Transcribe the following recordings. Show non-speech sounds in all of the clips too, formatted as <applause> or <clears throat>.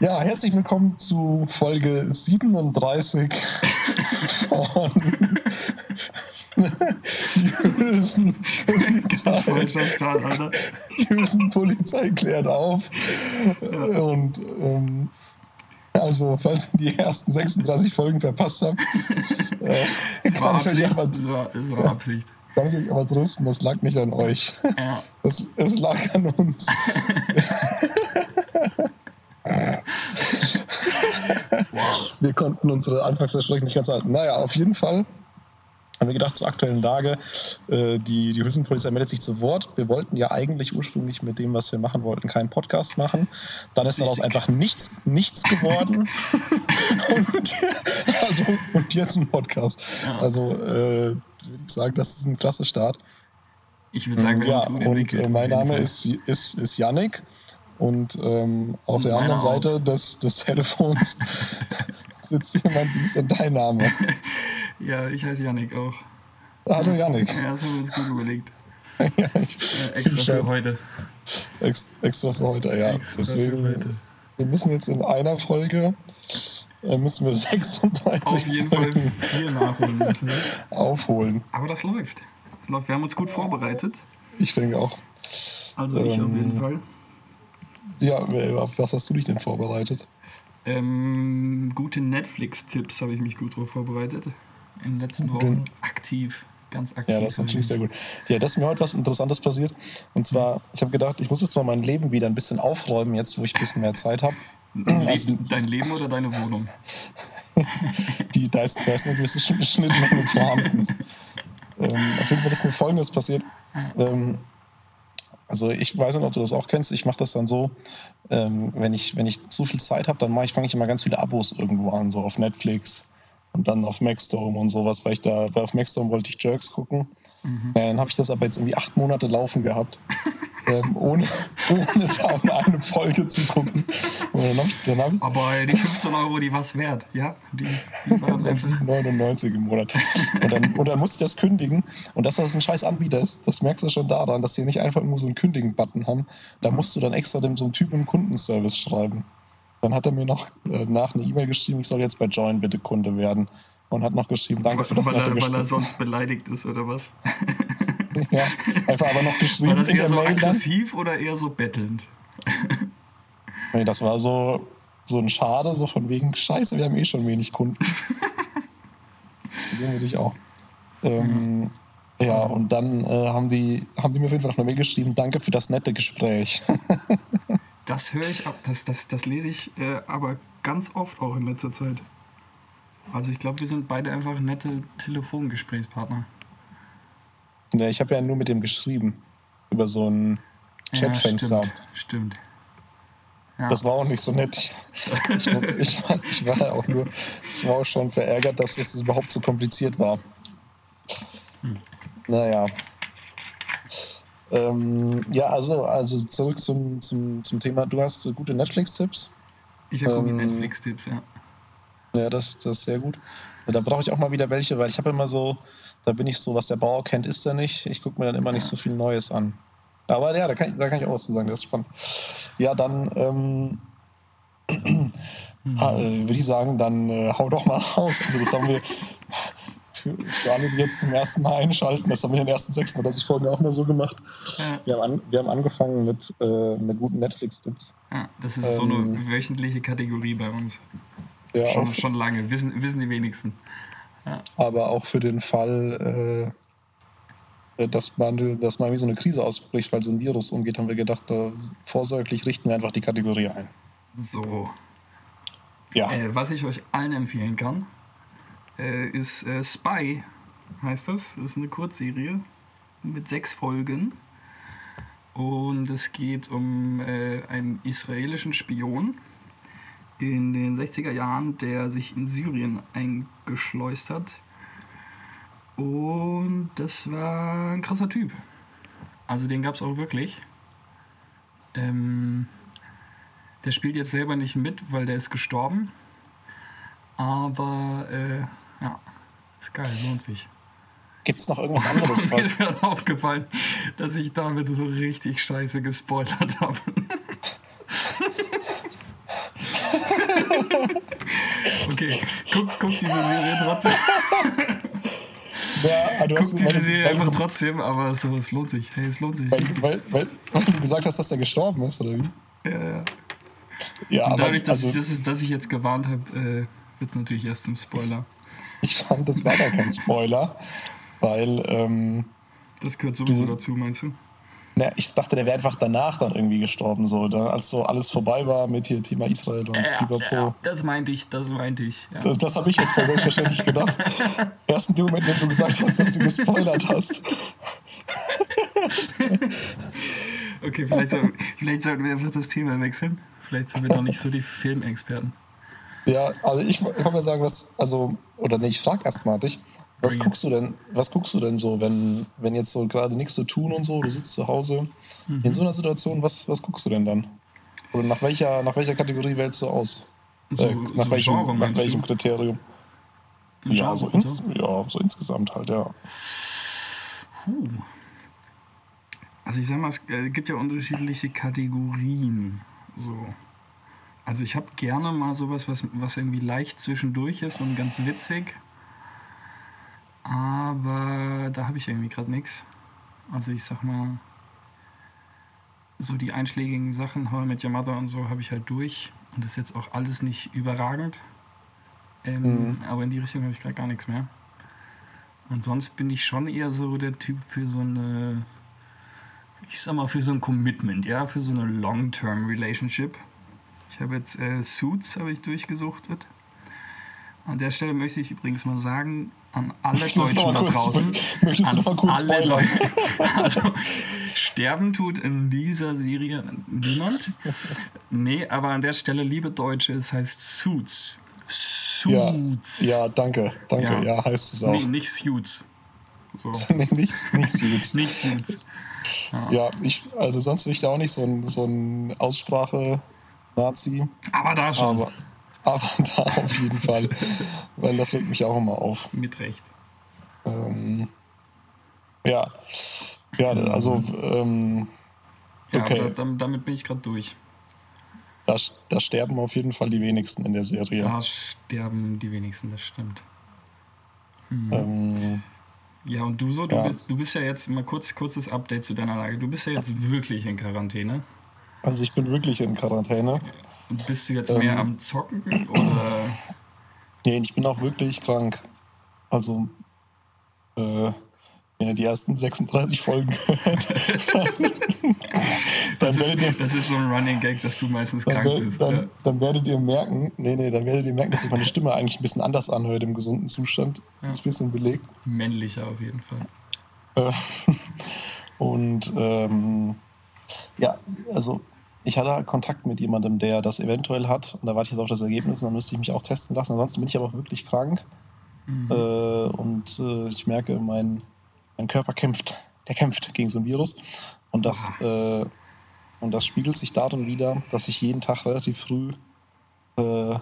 Ja, herzlich willkommen zu Folge 37 von Jüsen Polizei. Jüsen Polizei klärt auf. Und ähm, also, falls ihr die ersten 36 Folgen verpasst habt, äh, Das war kann ich euch aber, Das war, das war Absicht. kann ich euch aber trösten, das lag nicht an euch. Ja. Es lag an uns. <laughs> Wir konnten unsere Anfangserschreckung nicht ganz halten. Naja, auf jeden Fall haben wir gedacht, zur aktuellen Lage, äh, die, die Hülsenpolizei meldet sich zu Wort. Wir wollten ja eigentlich ursprünglich mit dem, was wir machen wollten, keinen Podcast machen. Dann ist daraus Richtig. einfach nichts, nichts geworden. <laughs> und, also, und jetzt ein Podcast. Ja. Also äh, würde ich sagen, das ist ein klasse Start. Ich würde sagen, wir ja, haben uns gut und äh, mein Name ist, ist, ist Yannick und ähm, auf der anderen Seite des, des Telefons <laughs> sitzt jemand, wie ist denn dein Name? <laughs> Ja, ich heiße Yannick auch. Hallo Yannick. Ja, das haben wir uns gut überlegt. <laughs> ja, ich, Äh, extra für heute. ex, extra für heute, ja. Extra für Deswegen, heute. wir müssen jetzt in einer Folge äh, müssen wir 36 Auf jeden Fall Folgen viel nachholen müssen. aufholen. Aber das läuft. Das läuft. Wir haben uns gut vorbereitet. Ich denke auch. Also ich auf Ähm, jeden Fall. Ja, auf was hast du dich denn vorbereitet? Ähm, gute Netflix-Tipps habe ich mich gut drauf vorbereitet. In den letzten Wochen aktiv. Ganz aktiv. Ja, das ist natürlich sehr gut. Ja, das ist mir heute was Interessantes passiert. Und zwar, ich habe gedacht, ich muss jetzt mal mein Leben wieder ein bisschen aufräumen, jetzt wo ich ein bisschen mehr Zeit habe. Also, Dein Leben oder deine Wohnung? <laughs> die, da, ist, da ist eine gewisse Schnitt- Schnittmenge vorhanden. <laughs> ähm, auf jeden Fall ist mir Folgendes passiert. Ähm, also ich weiß nicht, ob du das auch kennst. Ich mache das dann so, ähm, wenn, ich, wenn ich zu viel Zeit habe, dann mache ich, fange ich immer ganz viele Abos irgendwo an, so auf Netflix und dann auf Maxdome und sowas, weil ich da, weil auf Maxdome wollte ich Jerks gucken. Ja, dann habe ich das aber jetzt irgendwie acht Monate laufen gehabt, <laughs> ähm, ohne, ohne da auch eine Folge zu gucken. Dann habe ich, dann hab ich Aber die 15 Euro, die was wert, ja? Die, die waren wert. 20,99 im Monat. Und dann, und dann musste ich das kündigen. Und dass das ein scheiß Anbieter ist, das merkst du schon daran, dass sie nicht einfach nur so einen Kündigen-Button haben. Da musst du dann extra dem so einen Typ im Kundenservice schreiben. Dann hat er mir noch äh, nach eine E-Mail geschrieben, ich soll jetzt bei Join bitte Kunde werden. Und hat noch geschrieben, danke für das weil, nette er, weil er sonst beleidigt ist, oder was? <laughs> <laughs> Ja, einfach aber noch War geschrieben das in eher so Mail dann. aggressiv oder eher so bettelnd? <laughs> Nee, das war so, so ein Schade, so von wegen, scheiße, wir haben eh schon wenig Kunden. <laughs> Den will ich auch. Ähm, ja, und dann äh, haben, die, haben die mir auf jeden Fall noch eine Mail geschrieben, danke für das nette Gespräch. Das höre ich, ab- das, das, das lese ich äh, aber ganz oft auch in letzter Zeit. Also ich glaube, wir sind beide einfach nette Telefongesprächspartner. Ja, ich habe ja nur mit dem geschrieben. Über so ein Chatfenster. Ja, stimmt, stimmt. Ja. Das war auch nicht so nett. Ich, <laughs> ich, war, ich war auch nur, ich war auch schon verärgert, dass das überhaupt so kompliziert war. Naja. Ähm, ja, also, also zurück zum, zum, zum Thema. Du hast gute Netflix-Tipps. ich habe ähm, Netflix-Tipps, ja. Ja, das, das ist sehr gut. Ja, da brauche ich auch mal wieder welche, weil ich habe immer so, da bin ich so, was der Bauer kennt, ist er nicht. Ich gucke mir dann immer nicht so viel Neues an. Aber ja, da kann, ich, da kann ich auch was zu sagen, das ist spannend. Ja, dann ähm, <clears throat> ah, äh, würde ich sagen, dann äh, hau doch mal raus. Also das haben wir für, für alle, die jetzt zum ersten Mal einschalten, das haben wir in den ersten 36 Folgen auch mal so gemacht. Ja. Wir haben, an, wir haben angefangen mit, äh, mit guten Netflix-Tipps. ja. Das ist so eine Ähm, wöchentliche Kategorie bei uns. Ja, Schon, schon lange, wissen, wissen die wenigsten. aber auch für den Fall, äh, dass man, dass mal irgendwie so eine Krise ausbricht, weil so ein Virus umgeht, haben wir gedacht, äh, vorsorglich richten wir einfach die Kategorie ein. So. Ja, Äh, was ich euch allen empfehlen kann, äh, ist äh, Spy, heißt das. Das ist eine Kurzserie mit sechs Folgen. Und es geht um äh, einen israelischen Spion in den 60er Jahren, der sich in Syrien eingeschleust hat. Und das war ein krasser Typ. Also den gab es auch wirklich. Ähm, der spielt jetzt selber nicht mit, weil der ist gestorben. Aber äh, ja, ist geil, lohnt sich. gibt es noch irgendwas anderes? <laughs> Mir ist gerade aufgefallen, dass ich damit so richtig scheiße gespoilert habe. <laughs> Okay, guck, guck diese Serie trotzdem. Ja, du guck hast, diese Serie einfach trotzdem, aber so, es lohnt sich. Hey, es lohnt sich. weil, weil, weil, weil du gesagt hast, dass der gestorben ist, oder wie? Ja, ja. Ja, aber dadurch, dass, also, ich, dass, ich- dass ich jetzt gewarnt habe, äh, wird es natürlich erst zum Spoiler. ich fand, das war gar kein Spoiler, weil ähm, Das gehört sowieso Du- dazu, meinst du? Na, ich dachte, der wäre einfach danach dann irgendwie gestorben, so, da, als so alles vorbei war mit hier Thema Israel und Pipapo. das meinte ich, das meinte ich. Ja. Das, das habe ich jetzt mal selbstverständlich gedacht. <laughs> Erst in dem Moment, wenn du gesagt hast, dass du gespoilert hast. Okay, vielleicht, soll, vielleicht sollten wir einfach das Thema wechseln. Vielleicht sind wir noch nicht so die Filmexperten. Ja, also ich, ich wollte mal sagen, was, also, oder nee, ich frage erstmal dich, was guckst du denn, was guckst du denn so, wenn, wenn jetzt so gerade nichts zu tun und so, du sitzt zu Hause, in so einer Situation, was, was guckst du denn dann? Oder nach welcher, nach welcher Kategorie wählst du aus? So, Äh, nach so welchem, Genre nach welchem du? Kriterium? Ja Genre so, und ins, so? ja, so insgesamt halt, ja. Puh. Also ich sag mal, es äh, gibt ja unterschiedliche Kategorien. So. Also ich habe gerne mal sowas, was, was irgendwie leicht zwischendurch ist und ganz witzig. Aber da habe ich irgendwie gerade nichts. Also ich sag mal, so die einschlägigen Sachen, How Your Mother und so, habe ich halt durch. Und das ist jetzt auch alles nicht überragend. Ähm, Aber in die Richtung habe ich gerade gar nichts mehr. Und sonst bin ich schon eher so der Typ für so eine, ich sag mal, für so ein Commitment, ja, für so eine Long-Term Relationship. Ich habe jetzt äh, Suits habe ich durchgesuchtet. An der Stelle möchte ich übrigens mal sagen, an alle Möchtest du Deutschen da draußen. möchtest du an noch mal kurz alle spoilern? Deu- <laughs> Also, sterben tut in dieser Serie niemand. Nee, aber an der Stelle, liebe Deutsche, es heißt Suits. Ja, Suits. ja, danke, danke, Ja. ja, heißt es auch. Nee, nicht Suits. So. <laughs> nee, nichts, nichts gut. Nicht Suits. Ja, ich, also sonst bin ich da auch nicht so ein, so ein Aussprache-Nazi, Aber da schon. aber, aber da <laughs> auf jeden Fall, weil das regt mich auch immer auf. Mit Recht. Ähm, ja, ja, also ähm, Ja, Okay. da, damit bin ich gerade durch. da, da sterben auf jeden Fall die wenigsten in der Serie. Da sterben die wenigsten, das stimmt. Ähm, Ja, und du so, du, Ja. Bist, du bist ja jetzt mal kurz kurzes Update zu deiner Lage. Du bist ja jetzt wirklich in Quarantäne. also ich bin wirklich in Quarantäne. Und bist du jetzt Ähm. mehr am Zocken oder <clears throat> Nee, ich bin auch wirklich krank. Also, äh, wenn ihr die ersten 36 Folgen gehört, <laughs> dann, das werdet ihr, ist, das ist so ein Running Gag, dass du meistens krank wer- bist. dann, ja. dann werdet ihr merken, nee, nee, dann werdet ihr merken, dass sich meine Stimme eigentlich ein bisschen anders anhört im gesunden Zustand. Ja. Ist ein bisschen belegt. Männlicher auf jeden Fall. Äh, <laughs> Und ähm, ja, also ich hatte halt Kontakt mit jemandem, der das eventuell hat. Und da warte ich jetzt auf das Ergebnis. Und dann müsste ich mich auch testen lassen. Ansonsten bin ich aber auch wirklich krank. Mhm. Äh, und äh, ich merke, mein, mein Körper kämpft. Der kämpft gegen so ein Virus. Und das, äh, und das spiegelt sich darin wieder, dass ich jeden Tag relativ früh äh,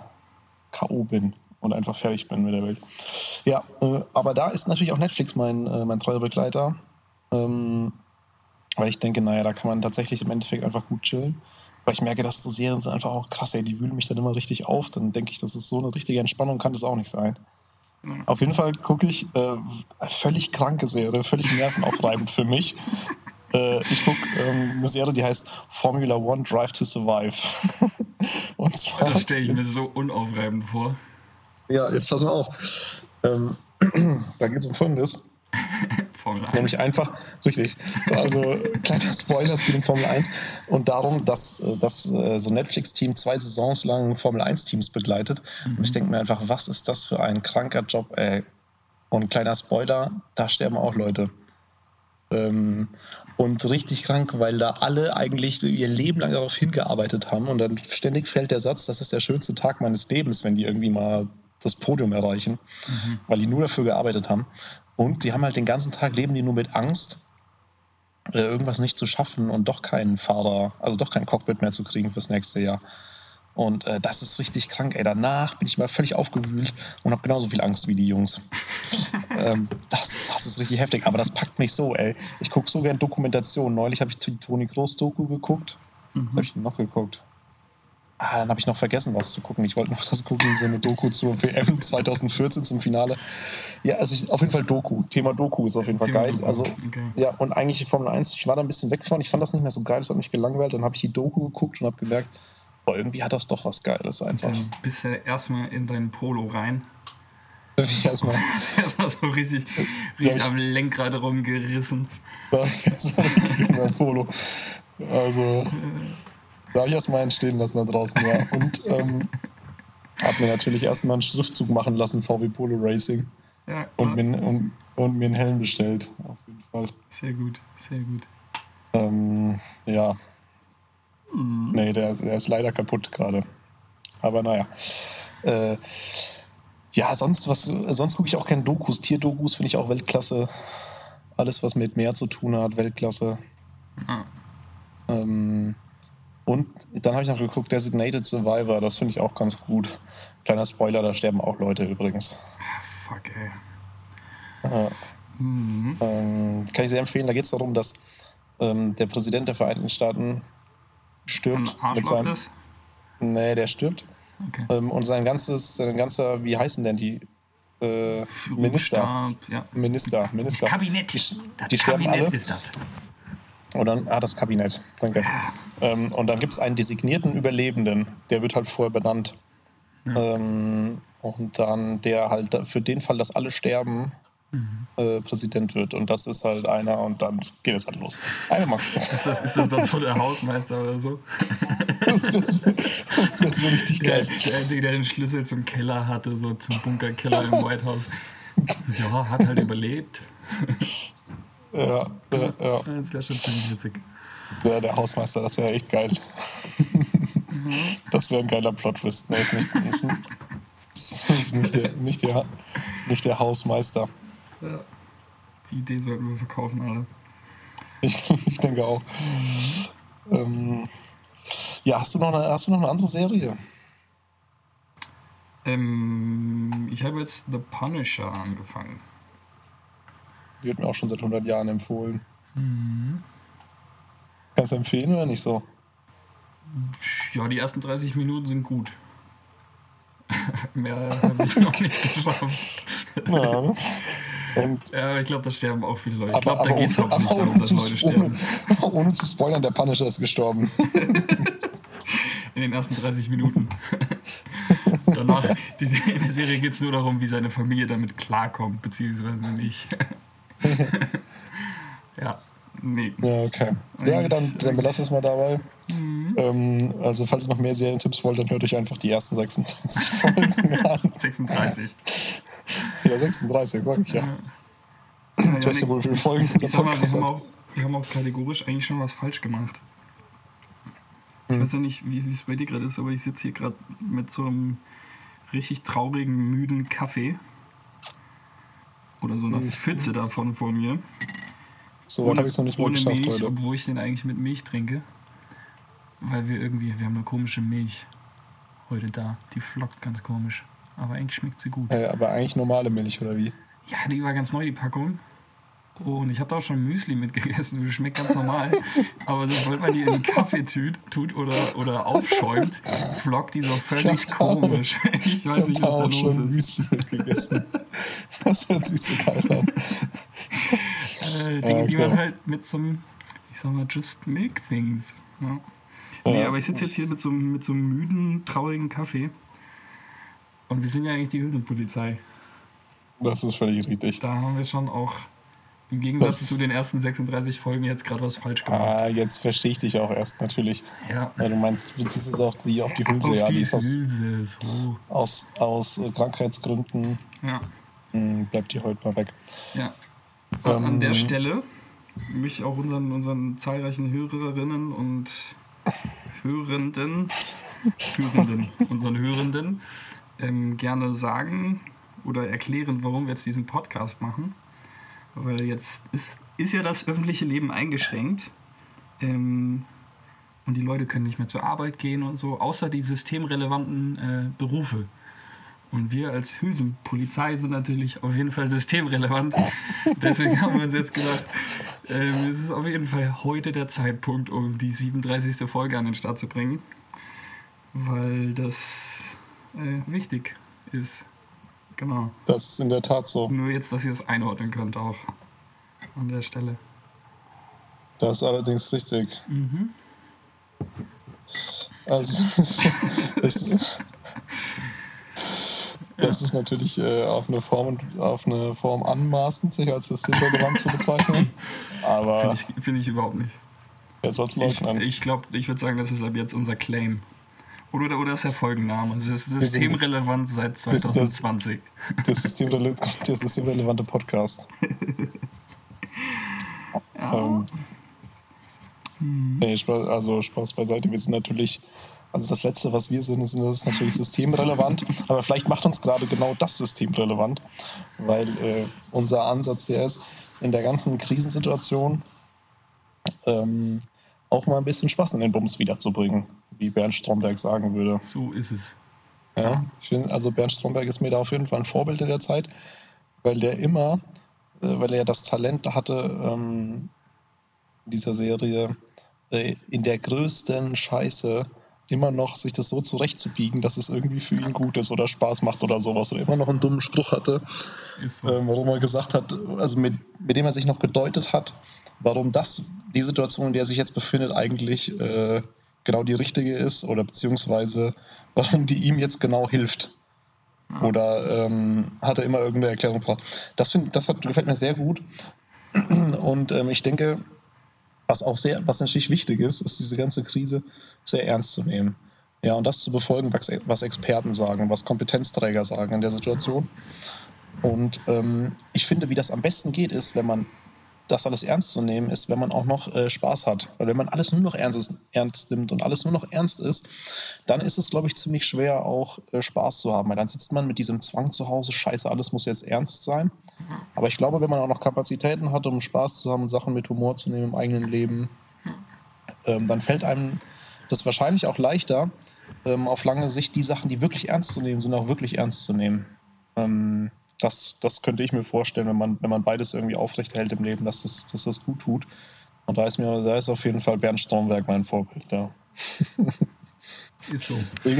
K.O. bin und einfach fertig bin mit der Welt. Ja, äh, aber da ist natürlich auch Netflix mein, äh, mein treuer Begleiter. Ähm, weil ich denke, naja, da kann man tatsächlich im Endeffekt einfach gut chillen. Weil ich merke, dass so Serien sind einfach auch krass, ey, die wühlen mich dann immer richtig auf. Dann denke ich, das ist so eine richtige Entspannung, kann das auch nicht sein. Auf jeden Fall gucke ich äh, völlig kranke Serie, völlig nervenaufreibend für mich. Äh, ich gucke ähm, eine Serie, die heißt Formula One Drive to Survive. <laughs> Und zwar. Das stelle ich mir so unaufreibend vor. Ja, jetzt pass mal auf. Ähm, <clears throat> da geht es um Folgendes. <laughs> Formel 1. Nämlich einfach, richtig. Also, kleiner Spoiler, geht um Formel 1 und darum, dass, dass äh, so ein Netflix-Team zwei Saisons lang Formel 1-Teams begleitet. Und ich denke mir einfach, was ist das für ein kranker Job, ey. Und kleiner Spoiler, da sterben auch Leute. Ähm, und richtig krank, weil da alle eigentlich ihr Leben lang darauf hingearbeitet haben und dann ständig fällt der Satz, das ist der schönste Tag meines Lebens, wenn die irgendwie mal das Podium erreichen, weil die nur dafür gearbeitet haben. Und die haben halt den ganzen Tag leben die nur mit Angst, äh, irgendwas nicht zu schaffen und doch keinen Fahrer, also doch kein Cockpit mehr zu kriegen fürs nächste Jahr. Und äh, das ist richtig krank, ey. Danach bin ich mal völlig aufgewühlt und habe genauso viel Angst wie die Jungs. <laughs> ähm, das, das ist richtig heftig, aber das packt mich so, ey. Ich gucke so gern Dokumentationen. Neulich habe ich die Toni Groß Doku geguckt. Was habe ich denn noch geguckt? Ah, dann habe ich noch vergessen, was zu gucken. Ich wollte noch <laughs> das gucken, so eine Doku zur WM 2014 zum Finale. Ja, also ich, auf jeden Fall Doku. Thema Doku ist auf jeden Fall Thema geil. Doku. Also, okay. ja, und eigentlich Formel 1, ich war da ein bisschen weg von. Ich fand das nicht mehr so geil, das hat mich gelangweilt. Dann habe ich die Doku geguckt und habe gemerkt, boah, irgendwie hat das doch was Geiles einfach. Dann bist du erstmal in dein Polo rein. erstmal. <laughs> erstmal so richtig, richtig am Lenkrad rumgerissen. Ja, <laughs> erstmal richtig in mein Polo. Also. Da habe ich erstmal entstehen lassen da draußen, ja. <laughs> Und ähm, habe mir natürlich erstmal einen Schriftzug machen lassen, VW Polo Racing. Ja, und, mir, und, und, mir einen Helm bestellt, auf jeden Fall. Sehr gut, sehr gut. Ähm, ja. Mhm. Nee, der, der ist leider kaputt gerade. Aber naja. Äh, ja, sonst was, sonst gucke ich auch keine Dokus. Tierdokus finde ich auch Weltklasse. Alles, was mit Meer zu tun hat, Weltklasse. Ah. Ähm, und dann habe ich noch geguckt, Designated Survivor, das finde ich auch ganz gut. Kleiner Spoiler, da sterben auch Leute übrigens. Ah, fuck, ey. Äh, mhm. ähm, kann ich sehr empfehlen, da geht es darum, dass ähm, der Präsident der Vereinigten Staaten stirbt. Ein mit seinem, ist? Nee, der stirbt. Okay. Ähm, und sein ganzes, sein ganzer, wie heißen denn die? Äh, Minister. Ja. Minister, Minister. Das Kabinett. Die, die sterben Kabinett alle. ist das. Dann, ah, das Kabinett, danke. Ähm, und dann gibt es einen designierten Überlebenden, der wird halt vorher benannt. Ja. Ähm, und dann der halt für den Fall, dass alle sterben, mhm. äh, Präsident wird. Und das ist halt einer und dann geht es halt los. Einmal. <laughs> ist, das, ist das dann so der Hausmeister oder so? <laughs> das, ist, das ist so richtig geil. Der, der Einzige, der den Schlüssel zum Keller hatte, so zum Bunkerkeller im White House. Ja, hat halt überlebt. Ja, ja, ja. Das wäre schon ziemlich witzig. Ja, der Hausmeister, das wäre echt geil. Mhm. Das wäre ein geiler Plot-Twist. Ne, ist nicht, ist, ist nicht, der, nicht, der, nicht der Hausmeister. Ja. Die Idee sollten wir verkaufen, alle. Ich, ich denke auch. Mhm. Ähm, ja, hast du, noch eine, hast du noch eine andere Serie? Ähm, ich habe jetzt The Punisher angefangen. Wird mir auch schon seit 100 Jahren empfohlen. Mhm. Kannst du empfehlen oder nicht so? Ja, die ersten 30 Minuten sind gut. <laughs> Mehr habe ich noch nicht geschafft. Ja. Und ja, ich glaube, da sterben auch viele Leute. Ich glaube, da geht es hauptsächlich darum, dass Leute sterben. Ohne, <laughs> ohne zu spoilern, der Punisher ist gestorben. <laughs> In den ersten 30 Minuten. Danach, die, in der Serie geht es nur darum, wie seine Familie damit klarkommt, beziehungsweise nicht. <laughs> ja, nee. Ja, okay. Ja, dann, dann belass es mal dabei. Mhm. Ähm, also, falls ihr noch mehr Serientipps wollt, dann hört euch einfach die ersten 26 Folgen <laughs> an. 36. Ja, 36, sag ich ja. ja. Ich weiß ja wohl, wie viele Folgen ich, ich sag mal, wir, haben auch, wir haben auch kategorisch eigentlich schon was falsch gemacht. Ich hm. weiß ja nicht, wie es bei dir gerade ist, aber ich sitze hier gerade mit so einem richtig traurigen, müden Kaffee oder so eine Pfütze davon vor mir. So habe ich es noch nicht mal geschafft Milch, heute. Obwohl ich den eigentlich mit Milch trinke. Weil wir irgendwie, wir haben eine komische Milch heute da. Die flockt ganz komisch. Aber eigentlich schmeckt sie gut. Äh, aber eigentlich normale Milch, oder wie? Ja, die war ganz neu, die Packung. Und ich habe da auch schon Müsli mitgegessen, die schmeckt ganz normal. <laughs> Aber sobald man die in einen Kaffee tut, tut oder, oder aufschäumt, flockt die so völlig komisch. Ich weiß nicht, was da los schon ist. Müsli mitgegessen. Das hört sich so geil an. Äh, Dinge, okay. die man halt mit so einem, ich sag mal, just make things. Ja. Nee, aber ich sitze jetzt hier mit so, mit so einem müden, traurigen Kaffee. Und wir sind ja eigentlich die Hülsenpolizei. Das ist völlig richtig. Da haben wir schon auch im Gegensatz das, zu den ersten 36 Folgen jetzt gerade was falsch gemacht. Ah, jetzt verstehe ich dich auch erst natürlich. Ja. Weil du meinst, du ziehst es auf die, auf die Hülse. Auf ja, die, ist aus, Hülse, so. aus, aus äh, Krankheitsgründen. Ja. Hm, bleibt die heute mal weg. Ja. Ähm, An der Stelle möchte ich auch unseren, unseren zahlreichen Hörerinnen und Hörenden, Hörenden, unseren Hörenden ähm, gerne sagen oder erklären, warum wir jetzt diesen Podcast machen. Weil jetzt ist, ist ja das öffentliche Leben eingeschränkt. Ähm, und die Leute können nicht mehr zur Arbeit gehen und so, außer die systemrelevanten äh, Berufe. Und wir als Hülsenpolizei sind natürlich auf jeden Fall systemrelevant. <laughs> Deswegen haben wir uns jetzt gedacht, äh, es ist auf jeden Fall heute der Zeitpunkt, um die 37. Folge an den Start zu bringen. weil das äh, wichtig ist. Genau. Das ist in der Tat so. Nur jetzt, dass ihr es einordnen könnt auch an der Stelle. Das ist allerdings richtig. Mhm. Also, es, es, das ist natürlich äh, auf, eine Form, auf eine Form anmaßend, sich als systemrelevant zu bezeichnen. Aber. Finde ich, find ich überhaupt nicht. Wer soll es leugnen? Ich, ich glaube, ich würde sagen, das ist ab jetzt unser Claim. Oder, oder ist der Folgenname? Ist systemrelevant seit 2020. Das, <laughs> das, systemrele der systemrelevante Podcast. <laughs> ja. ähm, hm. nee, also Spaß beiseite. Wir sind natürlich also das Letzte, was wir sind, ist, ist natürlich systemrelevant, aber vielleicht macht uns gerade genau das System relevant, weil äh, unser Ansatz der ist, in der ganzen Krisensituation ähm, auch mal ein bisschen Spaß in den Bums wiederzubringen, wie Bernd Stromberg sagen würde. So ist es. Ja, find, also Bernd Stromberg ist mir da auf jeden Fall ein Vorbild in der Zeit, weil der immer, äh, weil er das Talent hatte, ähm, in dieser Serie äh, in der größten Scheiße immer noch sich das so zurechtzubiegen, dass es irgendwie für ihn gut ist oder Spaß macht oder sowas. Oder immer noch einen dummen Spruch hatte, so. ähm, warum er gesagt hat, also mit, mit dem er sich noch gedeutet hat, warum das, die Situation, in der er sich jetzt befindet, eigentlich äh, genau die richtige ist oder beziehungsweise warum die ihm jetzt genau hilft. Oder ähm, hat er immer irgendeine Erklärung gebracht. Das, find, das hat, gefällt mir sehr gut. Und ähm, ich denke, was auch sehr, was natürlich wichtig ist, ist diese ganze Krise sehr ernst zu nehmen. Ja, und das zu befolgen, was Experten sagen, was Kompetenzträger sagen in der Situation. Und ähm, ich finde, wie das am besten geht, ist, wenn man das alles ernst zu nehmen, ist, wenn man auch noch äh, Spaß hat. Weil wenn man alles nur noch ernst, ernst nimmt und alles nur noch ernst ist, dann ist es, glaube ich, ziemlich schwer, auch äh, Spaß zu haben. Weil dann sitzt man mit diesem Zwang zu Hause, scheiße, alles muss jetzt ernst sein. Aber ich glaube, wenn man auch noch Kapazitäten hat, um Spaß zu haben und Sachen mit Humor zu nehmen im eigenen Leben, ähm, dann fällt einem das wahrscheinlich auch leichter, ähm, auf lange Sicht die Sachen, die wirklich ernst zu nehmen sind, auch wirklich ernst zu nehmen. Ähm, das, das könnte ich mir vorstellen, wenn man, wenn man beides irgendwie aufrechterhält im Leben, dass das, dass das gut tut. Und da ist mir, da ist auf jeden Fall Bernd Stromberg mein Vorbild, ja. <laughs> Ist so. <laughs>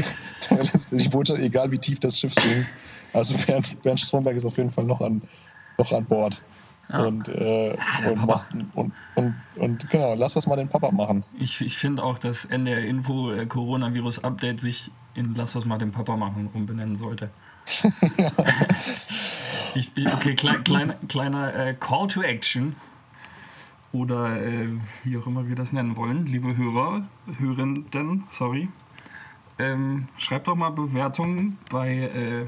Ich wollte, egal wie tief das Schiff sinkt. Also Bernd, Bernd Stromberg ist auf jeden Fall noch an, noch an Bord. Ja. Und, äh, ah, und, macht, und, und, und, genau, lass das mal den Papa machen. Ich, ich finde auch, dass NDR Info äh, Coronavirus Update sich in Lass das mal den Papa machen umbenennen sollte. <laughs> ich, okay, klein, klein, kleiner äh, Call to Action. Oder äh, wie auch immer wir das nennen wollen. Liebe Hörer, Hörenden, sorry. Ähm, schreibt doch mal Bewertungen bei äh,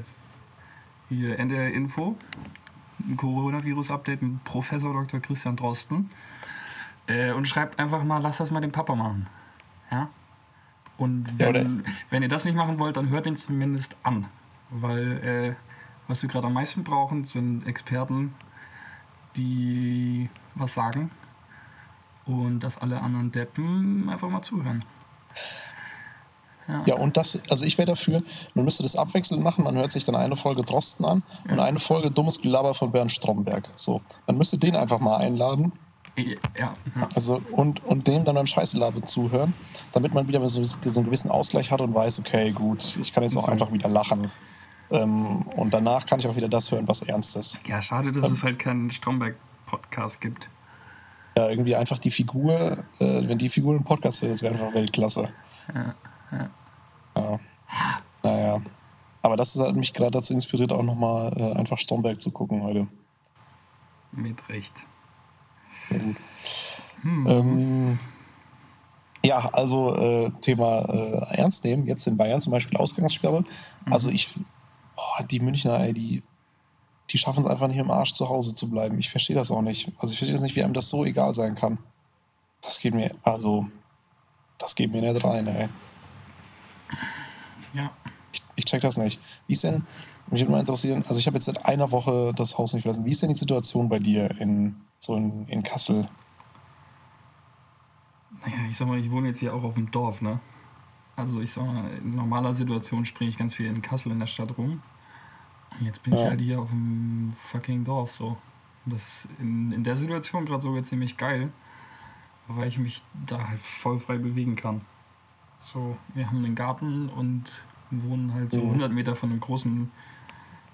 hier NDR Info. Coronavirus-Update mit Professor Dr. Christian Drosten. Äh, und schreibt einfach mal, lass das mal den Papa machen. Ja? Und wenn, ja, wenn ihr das nicht machen wollt, dann hört ihn zumindest an. Weil äh, was wir gerade am meisten brauchen, sind Experten, die was sagen und dass alle anderen Deppen einfach mal zuhören. Ja. ja, und das, also ich wäre dafür, man müsste das abwechselnd machen, man hört sich dann eine Folge Drosten an ja. und eine Folge Dummes Gelaber von Bernd Stromberg. So, man müsste den einfach mal einladen. Ja. ja. Also und, und dem dann beim Scheißelaber zuhören, damit man wieder so, so einen gewissen Ausgleich hat und weiß, okay, gut, ich kann jetzt auch so. einfach wieder lachen. Ähm, und danach kann ich auch wieder das hören, was ernst ist. Ja, schade, dass ähm, es halt keinen Stromberg-Podcast gibt. Ja, irgendwie einfach die Figur, äh, wenn die Figur im Podcast wäre, das wäre einfach Weltklasse. Ja, ja. ja. Naja. Aber das hat mich gerade dazu inspiriert, auch nochmal äh, einfach Stromberg zu gucken heute. Mit Recht. Sehr gut. Hm. Ähm, ja, also äh, Thema äh, ernst nehmen. Jetzt in Bayern zum Beispiel Ausgangssperre. Mhm. Also ich oh, die Münchner, ey, die, die schaffen es einfach nicht im Arsch zu Hause zu bleiben. Ich verstehe das auch nicht. Also ich verstehe das nicht, wie einem das so egal sein kann. Das geht mir, also, das geht mir nicht rein, ey. Ja. Ich, ich check das nicht. Wie ist denn, mich würde mal interessieren, also ich habe jetzt seit einer Woche das Haus nicht verlassen. Wie ist denn die Situation bei dir in, so in, in Kassel? Naja, ich sag mal, ich wohne jetzt hier auch auf dem Dorf, ne? Also ich sag mal, in normaler Situation springe ich ganz viel in Kassel in der Stadt rum. Und jetzt bin ja. ich halt hier auf dem fucking Dorf so. Und das ist in, in der Situation gerade so jetzt ziemlich geil, weil ich mich da halt voll frei bewegen kann. So, wir haben einen Garten und wohnen halt so Mhm. 100 Meter von einem großen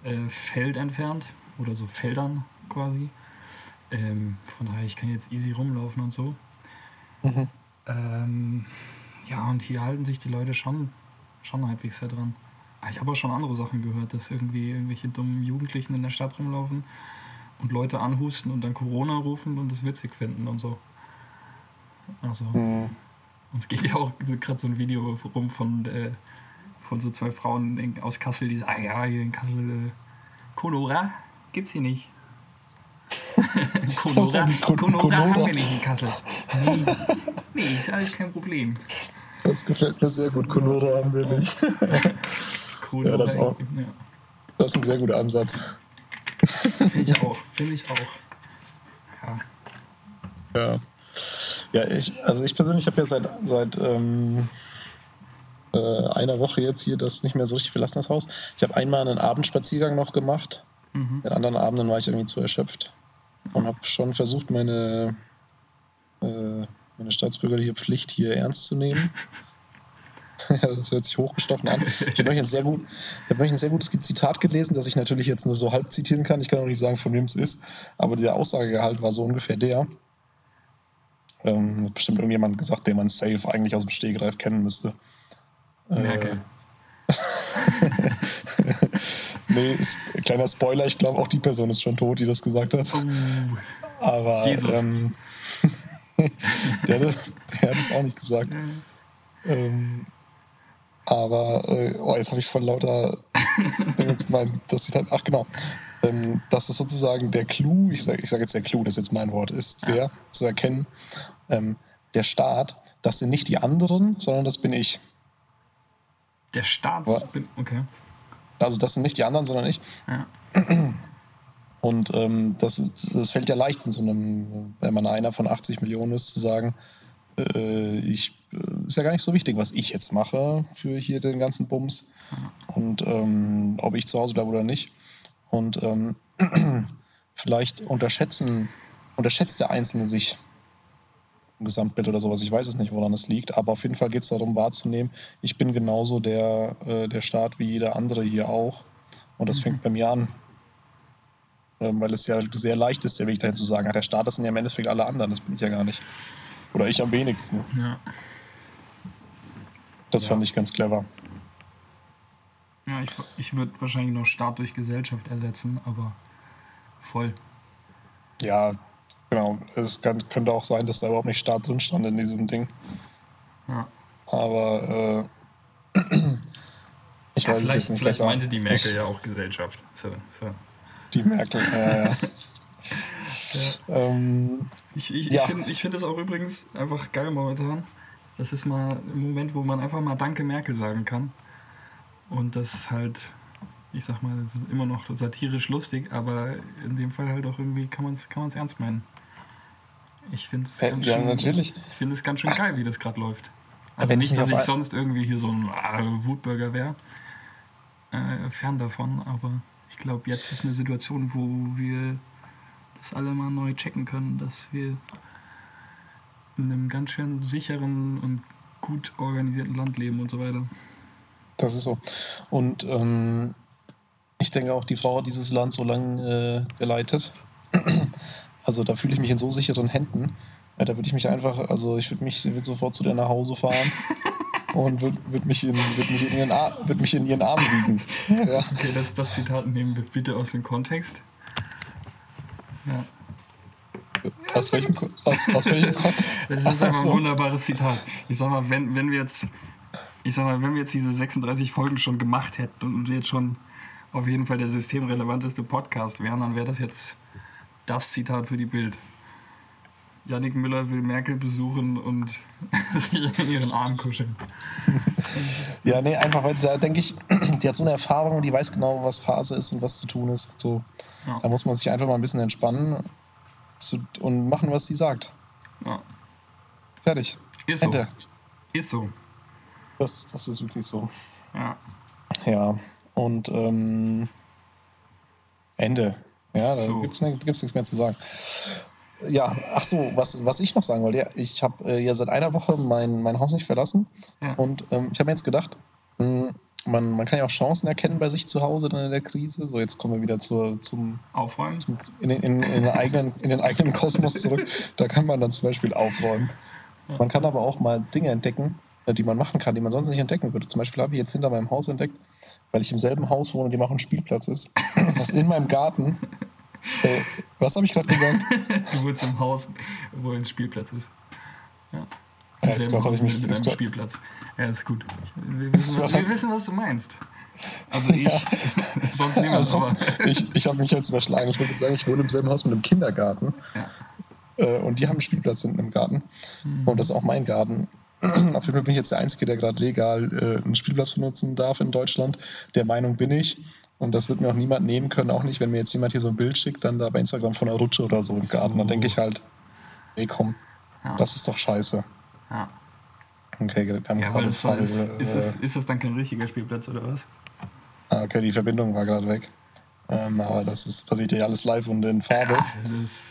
äh, Feld entfernt. Oder so Feldern quasi. Ähm, von daher, ich kann jetzt easy rumlaufen und so. Mhm. Ähm, ja, und hier halten sich die Leute schon, schon halbwegs sehr dran. Aber ich habe auch schon andere Sachen gehört, dass irgendwie irgendwelche dummen Jugendlichen in der Stadt rumlaufen und Leute anhusten und dann Corona rufen und es witzig finden und so. Also, Mhm. uns geht ja auch gerade so ein Video rum von, äh, von so zwei Frauen aus Kassel, die sagen, ja, hier in Kassel, äh, Conora gibt's hier nicht. <laughs> Conora Conora? haben wir nicht in Kassel. Nee, nee, ist alles kein Problem. Das gefällt mir sehr gut. Konora haben wir nicht. <laughs> Conora, Ja, das auch. Das ist ein sehr guter Ansatz. finde ich auch, finde ich auch. Ja, Ja. Ja, ich, also ich persönlich habe ja seit, seit ähm, äh, einer Woche jetzt hier das nicht mehr so richtig verlassen, das Haus. Ich habe einmal einen Abendspaziergang noch gemacht. mhm. Den anderen Abenden war ich irgendwie zu erschöpft. Und habe schon versucht, meine, äh, meine staatsbürgerliche Pflicht hier ernst zu nehmen. <laughs> Das hört sich hochgestochen an. Ich habe euch gut, ich euch ein sehr gutes Zitat gelesen, das ich natürlich jetzt nur so halb zitieren kann. Ich kann auch nicht sagen, von wem es ist, aber der Aussagegehalt war so ungefähr der. Ähm, hat bestimmt irgendjemand gesagt, den man safe eigentlich aus dem Stehgreif kennen müsste. Merkel. <laughs> Nee, kleiner Spoiler, ich glaube auch die Person ist schon tot, die das gesagt hat. Uh, Aber Jesus. ähm, der, <laughs> der hat es auch nicht gesagt. Ähm, aber äh, oh, jetzt habe ich von lauter <laughs> jetzt mein, das Zitat, ach genau. Ähm, das ist sozusagen der Clou, ich sage ich sag jetzt der Clou, das ist jetzt mein Wort, ist der zu erkennen, ähm, der Staat, das sind nicht die anderen, sondern das bin ich. der Staat. Wa- bin- Okay. Also das sind nicht die anderen, sondern ich. Ja. Und ähm, das, ist, das fällt ja leicht in so einem, wenn man einer von 80 Millionen ist, zu sagen, äh, ich, äh, ist ja gar nicht so wichtig, was ich jetzt mache für hier den ganzen Bums und ähm, ob ich zu Hause bleibe oder nicht. Und ähm, <clears throat> vielleicht unterschätzen, unterschätzt der Einzelne sich Gesamtbild oder sowas. Ich weiß es nicht, woran es liegt, aber auf jeden Fall geht es darum wahrzunehmen, ich bin genauso der, äh, der Staat wie jeder andere hier auch. Und das fängt bei mir an. Ähm, weil es ja sehr leicht ist, der Weg dahin zu sagen, der Staat, das sind ja im Endeffekt alle anderen, das bin ich ja gar nicht. Oder ich am wenigsten. Ja. Das Ja. fand ich ganz clever. Ja, ich, ich würde wahrscheinlich noch Staat durch Gesellschaft ersetzen, aber voll. Ja, genau. Es kann, könnte auch sein, dass da überhaupt nicht Staat drin stand in diesem Ding. Ja. Aber äh, <clears throat> ich Ja, weiß es nicht vielleicht besser. meinte die Merkel Ich, ja auch Gesellschaft. So, so. Die Merkel. Äh, <laughs> ähm, Ich, ich, Ja. ich finde ich find das auch übrigens einfach geil momentan. Das ist mal ein Moment, wo man einfach mal Danke Merkel sagen kann. Und das ist halt, ich sag mal, das ist immer noch satirisch lustig, aber in dem Fall halt auch irgendwie kann man es kann man's ernst meinen. Ich finde es Ja, ganz, schön- natürlich. ich find ganz schön geil, wie das gerade läuft. Also wenn ich nicht, dass ich auf ein- sonst irgendwie hier so ein äh, Wutbürger wäre. Äh, fern davon, aber ich glaube, jetzt ist eine Situation, wo wir das alle mal neu checken können, dass wir in einem ganz schön sicheren und gut organisierten Land leben und so weiter. Das ist so. Und ähm, ich denke auch, die Frau hat dieses Land so lange äh, geleitet. Also da fühle ich mich in so sicheren Händen. Ja, da würde ich mich einfach, also ich würde mich würd sofort zu der nach Hause fahren <laughs> und würde würd mich, in, würd mich, in ihren Ar- würd mich in ihren Arm wiegen. <laughs> Ja. Okay, das, das Zitat nehmen wir bitte aus dem Kontext. Ja, Aus welchem, aus, aus welchem Kon- <laughs> das ist Ach einfach ein wunderbares Zitat. Ich sag mal, wenn, wenn wir jetzt, ich sag mal, wenn wir jetzt diese 36 Folgen schon gemacht hätten und jetzt schon auf jeden Fall der systemrelevanteste Podcast wären, dann wäre das jetzt das Zitat für die Bild. Yannick Müller will Merkel besuchen und <laughs> sich in ihren Arm kuscheln. <laughs> Ja, nee, einfach, weil da denke ich, <clears throat> die hat so eine Erfahrung und die weiß genau, was Phase ist und was zu tun ist. So, Ja. da muss man sich einfach mal ein bisschen entspannen zu, und machen, was sie sagt. Ja. Fertig. Ist so. Ende. Ist so. Das, das ist wirklich so. Ja. Ja, und ähm, Ende. Ja, da So. gibt's, ne, gibt's nichts mehr zu sagen. ja, ach so, was, was ich noch sagen wollte, ja, ich habe äh, ja seit einer Woche mein, mein Haus nicht verlassen Ja. und ähm, ich habe mir jetzt gedacht, mh, man, man kann ja auch Chancen erkennen bei sich zu Hause dann in der Krise. So, jetzt kommen wir wieder zur, zum, Aufräumen. zum in, den- in, in, den eigenen, in den eigenen Kosmos zurück. <laughs> Da kann man dann zum Beispiel aufräumen. Man kann aber auch mal Dinge entdecken, äh, die man machen kann, die man sonst nicht entdecken würde. Zum Beispiel habe ich jetzt hinter meinem Haus entdeckt, weil ich im selben Haus wohne, dem auch ein Spielplatz ist, <clears throat> dass in meinem Garten. Äh, was habe ich gerade gesagt? <laughs> Du wohnst im Haus, wo ein Spielplatz ist. Ja. Ja, Im jetzt selben Haus ich mich. mit, mit jetzt einem grad- Spielplatz. Ja, ist gut. Wir wissen, was, wir wissen, was du meinst. Also ich, <laughs> sonst niemand, Also, aber. ich ich habe mich jetzt überschlagen. Ich jetzt sagen, ich wohne im selben Haus mit einem Kindergarten. Ja. Äh, und die haben einen Spielplatz hinten im Garten. Und das ist auch mein Garten. Auf jeden Fall bin ich jetzt der Einzige, der gerade legal äh, einen Spielplatz benutzen darf in Deutschland. Der Meinung bin ich. Und das wird mir auch niemand nehmen können. Auch nicht, wenn mir jetzt jemand hier so ein Bild schickt, dann da bei Instagram von einer Rutsche oder so im So. Garten. Dann denke ich halt, nee, komm, Ja. das ist doch scheiße. Ja, Okay, wir haben ja gerade weil das Fall. ist, äh, ist, das, ist das dann kein richtiger Spielplatz oder was? ah, okay, die Verbindung war gerade weg. Ähm, aber das ist, passiert ja alles live und in Farbe. Das ist,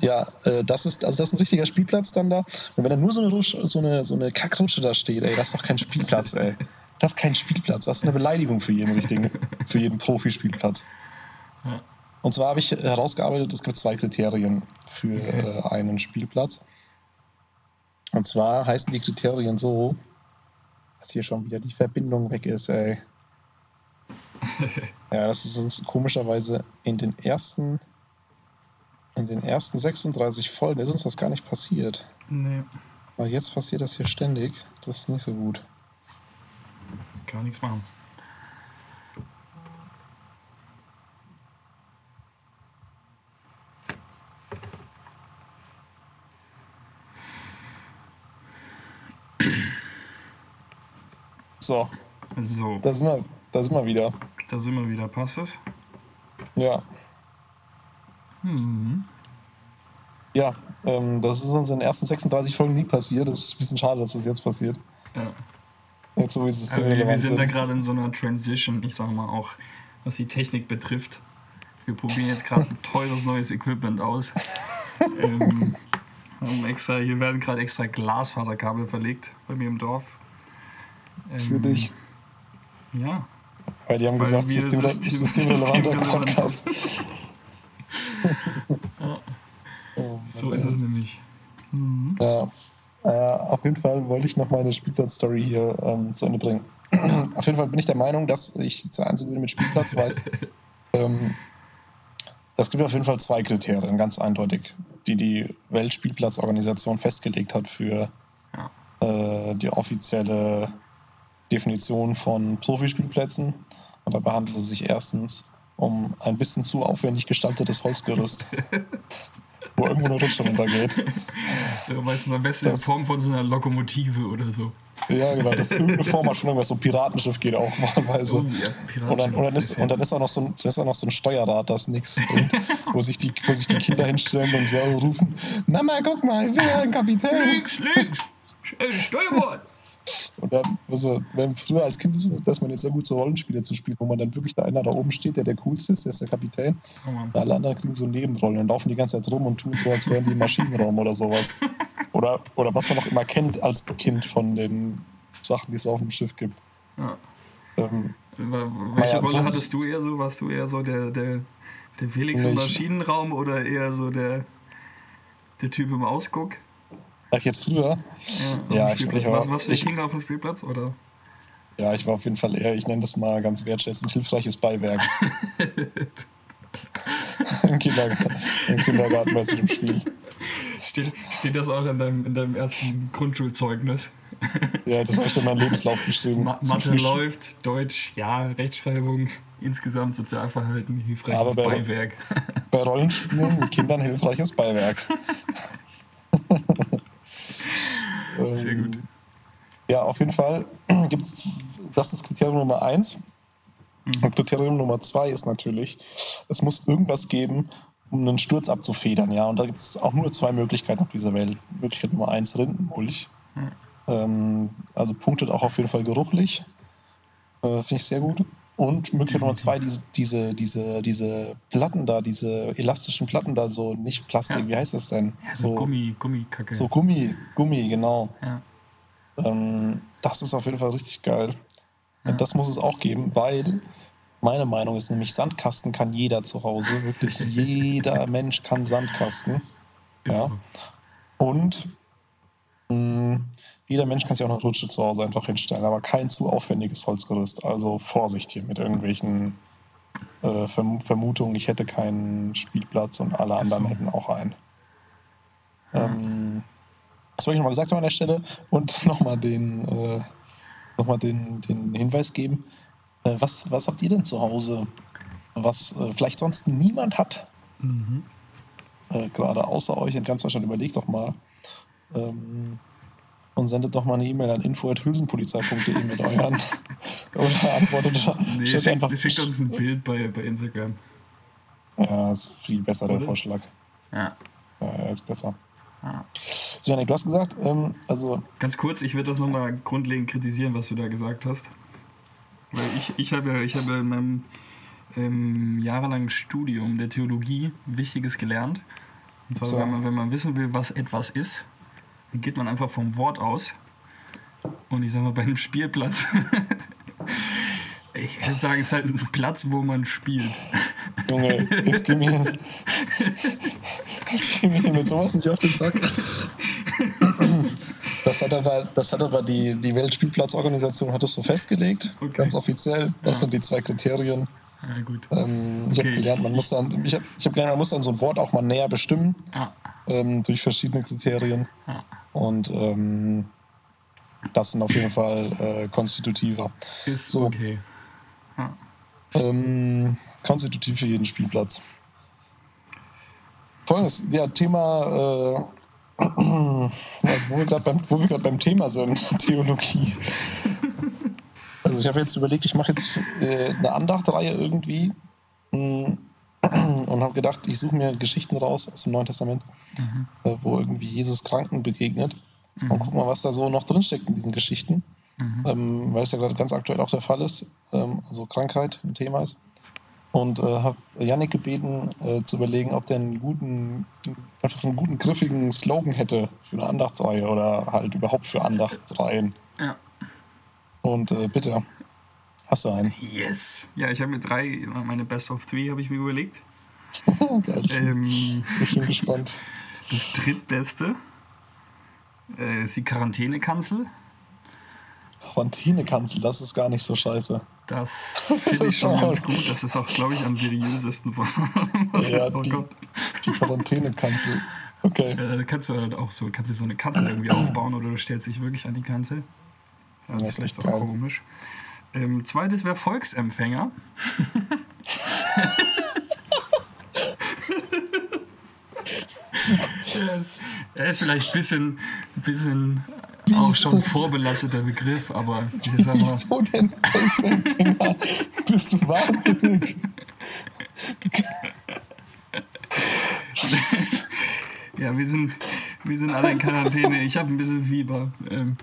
Ja, äh, das ist, also das ist ein richtiger Spielplatz dann da. Und wenn da nur so eine, Rusch, so eine, so eine Kackrutsche da steht, ey, das ist doch kein Spielplatz, ey. Das ist kein Spielplatz. Das ist eine Beleidigung für jeden richtigen, für jeden Profispielplatz. Ja. Und zwar habe ich herausgearbeitet, es gibt zwei Kriterien für äh, einen Spielplatz. Und zwar heißen die Kriterien so, dass hier schon wieder die Verbindung weg ist, ey. <laughs> Ja, das ist uns komischerweise in den ersten in den ersten 36 Folgen ist uns das gar nicht passiert. nee, Aber jetzt passiert das hier ständig. Das ist nicht so gut. kann nichts machen. So, So, da sind wir, da sind wir wieder. da sind wir wieder. Passt das? Ja. Ja, ähm, das ist uns in den ersten 36 Folgen nie passiert. Das ist ein bisschen schade, dass das jetzt passiert. Ja. Jetzt, wo wir es Aber wir, wir sind da gerade in so einer Transition, ich sag mal auch, was die Technik betrifft. Wir probieren jetzt gerade ein teures neues Equipment aus. <laughs> ähm, extra, hier werden gerade extra Glasfaserkabel verlegt bei mir im Dorf. Ähm, Für dich. Ja, Weil die haben Weil gesagt, wir System, System- <laughs> so ist es nämlich. Mhm. Ja. Äh, auf jeden Fall wollte ich noch meine Spielplatz-Story hier ähm, zu Ende bringen. <clears throat> auf jeden Fall bin ich der Meinung, dass ich der Einzige bin mit Spielplatz, weil <laughs> ähm, es gibt auf jeden Fall zwei Kriterien, ganz eindeutig, die die Weltspielplatzorganisation festgelegt hat für äh, die offizielle Definition von Profispielplätzen. Und dabei handelt es sich erstens um ein bisschen zu aufwendig gestaltetes Holzgerüst, <laughs> wo irgendwo eine Rutsche runtergeht. Ja, meistens am besten in Das- Form von so einer Lokomotive oder so. Ja, genau, das ist irgendeine Form hat schon irgendwas, so ein Piratenschiff geht auch malweise. Oh, ja, Und dann, und, dann ist, und dann ist auch noch so ein, ist auch noch so ein Steuerrad, das nichts bringt, wo sich, die, wo sich die Kinder hinstellen und so rufen: Mama, guck mal, ich bin ja ein Kapitän. links, links! Steuerbord! Und dann, also, wenn früher als Kind, dass man jetzt sehr gut so Rollenspiele zu spielen, wo man dann wirklich da einer da oben steht, der der coolste ist, der ist der Kapitän. Oh. Und alle anderen kriegen so Nebenrollen und laufen die ganze Zeit rum und tun so, als wären die im Maschinenraum oder sowas. <laughs> Oder, oder was man auch immer kennt als Kind von den Sachen, die es auf dem Schiff gibt. Ja. Ähm, Wel- Welche ja, Rolle hattest du eher so? Warst du eher so der, der, der Felix im. Maschinenraum oder eher so der, der Typ im Ausguck? Ach, jetzt früher? Ja, Ja, ich- Spielplatz. ich war- was für ich- Kinder auf dem Spielplatz? Oder? Ja, ich war auf jeden Fall eher, ich nenne das mal ganz wertschätzend, hilfreiches Beiwerk. <laughs> Im Kindergarten, im Kindergarten bei einem Spiel. Steht, steht das auch in deinem, in deinem ersten Grundschulzeugnis? Ja, das habe ich dann in meinen Lebenslauf geschrieben. Ma Mathe läuft, Deutsch, ja, Rechtschreibung, insgesamt Sozialverhalten, hilfreiches Aber bei- Beiwerk. Bei Rollenspielen mit Kindern hilfreiches Beiwerk. <laughs> Sehr Ähm, gut. Ja, auf jeden Fall <clears throat> gibt es, das ist Kriterium Nummer eins. Mhm. Und Kriterium Nummer zwei ist natürlich, es muss irgendwas geben, um einen Sturz abzufedern. Ja, und da gibt es auch nur zwei Möglichkeiten auf dieser Welt. Möglichkeit Nummer eins, Rindenmulch. Ähm, also punktet auch auf jeden Fall geruchlich. Äh, Finde ich sehr gut. Und Möglichkeit Nummer zwei, diese, diese, diese, diese Platten da, diese elastischen Platten da, so nicht Plastik, Ja. wie heißt das denn? Ja, so, Gummi, Gummikacke. So Gummi, Gummi, genau. Ja. Ähm, das ist auf jeden Fall richtig geil. Ja. Das muss es auch geben, weil meine Meinung ist nämlich, Sandkasten kann jeder zu Hause. Wirklich <laughs> jeder Mensch kann Sandkasten. Ja. so. Und mh, jeder Mensch kann sich auch eine Rutsche zu Hause einfach hinstellen, aber kein zu aufwendiges Holzgerüst. Also Vorsicht hier mit irgendwelchen äh, Verm Vermutungen, ich hätte keinen Spielplatz und alle anderen so. hätten auch einen. Ähm, das wollte ich nochmal gesagt haben an der Stelle und <laughs> nochmal den, äh, noch mal den, den Hinweis geben. Äh, was, was habt ihr denn zu Hause, was äh, vielleicht sonst niemand hat? Mhm. äh, gerade außer euch in ganz Deutschland, überlegt doch mal ähm, und sendet doch mal eine E-Mail an info.hülsenpolizei.de mit euren <laughs> oder antwortet Nee, schickt, schickt uns ein Bild bei, bei Instagram. Ja, ist viel besser der Oder? Vorschlag. Ja. Ja, ist besser. Ja. So, Janik, du hast gesagt, ähm, also Ganz kurz, ich würde das nochmal grundlegend kritisieren, was du da gesagt hast. Weil ich, ich habe ja ich habe in meinem ähm, jahrelangen Studium der Theologie Wichtiges gelernt. Und zwar, So. wenn, man, wenn man wissen will, was etwas ist, geht man einfach vom Wort aus. Und ich sag mal, bei einem Spielplatz, <laughs> ich würde sagen, es ist halt ein Platz, wo man spielt. Junge, jetzt geh mir hin. Jetzt geh mir hin mit sowas nicht auf den Sack. Das hat aber, das hat aber die, die Weltspielplatzorganisation hat es so festgelegt, Okay. ganz offiziell. Das Ja. sind die zwei Kriterien. Ja, gut. Ähm, ich Okay, habe gelernt, man muss dann, ich habe ich hab gelernt, man muss dann so ein Wort auch mal näher bestimmen Ja, ähm, durch verschiedene Kriterien. ja. Und ähm, das sind auf jeden Fall äh, konstitutiver. Ist So. okay. Ja. Ähm, konstitutiv für jeden Spielplatz. Folgendes, ja, Thema, äh, <clears throat> also wo wir gerade beim, wo wir gerade beim Thema sind, <laughs> Theologie. <laughs> Also ich habe jetzt überlegt, ich mache jetzt äh, eine Andachtreihe irgendwie mh, und habe gedacht, ich suche mir Geschichten raus aus dem Neuen Testament, äh, wo irgendwie Jesus Kranken begegnet und guck mal, was da so noch drinsteckt in diesen Geschichten, ähm, weil es ja gerade ganz aktuell auch der Fall ist, ähm, also Krankheit ein Thema ist. Und äh, habe Yannick gebeten, äh, zu überlegen, ob der einen guten, einfach einen guten, griffigen Slogan hätte für eine Andachtsreihe oder halt überhaupt für Andachtsreihen. ja. Und äh, bitte, hast du einen? Yes. Ja, ich habe mir drei, meine Best of Three habe ich mir überlegt. <laughs> Geil, ich, bin, Ähm, ich bin gespannt. das drittbeste äh, ist die Quarantänekanzel. Quarantänekanzel, das ist gar nicht so scheiße. Das <laughs> finde ich ist schon ganz gut. Das ist auch, glaube ich, am seriösesten von <laughs> was Ja, die, die Quarantänekanzel. Okay. Äh, da kannst du halt auch so, kannst du so eine Kanzel irgendwie aufbauen oder du stellst dich wirklich an die Kanzel. Das Das ist ist echt echt auch geil. komisch. Ähm, zweites wäre Volksempfänger. <laughs> er, ist, er ist vielleicht ein bisschen, bisschen auch schon vorbelasteter Begriff, aber ich sag mal, Wieso denn Volksempfänger? Bist du wahnsinnig? <laughs> ja, wir sind, wir sind alle in Quarantäne. Ich habe ein bisschen Fieber. Ähm,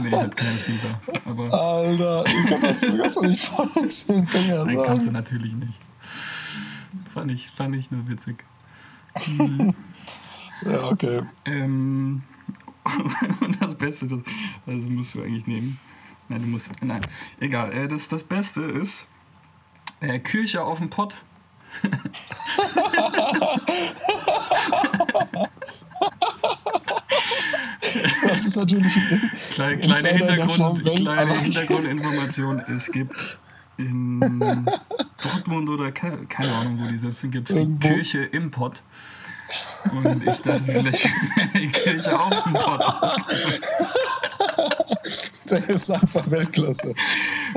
nee, ich habe kein Fieber. Aber Alter, du kannst, du kannst doch nicht Volksempfänger Nein, kannst du sagen. natürlich nicht. Fand ich, fand ich nur witzig. <laughs> Ja, okay. Ähm, <laughs> und das Beste, das, das musst du eigentlich nehmen. Nein, du musst. Nein, egal. Äh, das, das Beste ist äh, Kirche auf dem Pott. <laughs> Das ist natürlich. Kleine, kleine, Hintergrund, Show, kleine Hintergrundinformation. <laughs> Es gibt in Dortmund oder ke keine Ahnung, wo die sitzen, gibt es die. Kirche im Pott. Und ich dachte, vielleicht die Kirche auf dem Pott. <laughs> Der ist einfach Weltklasse.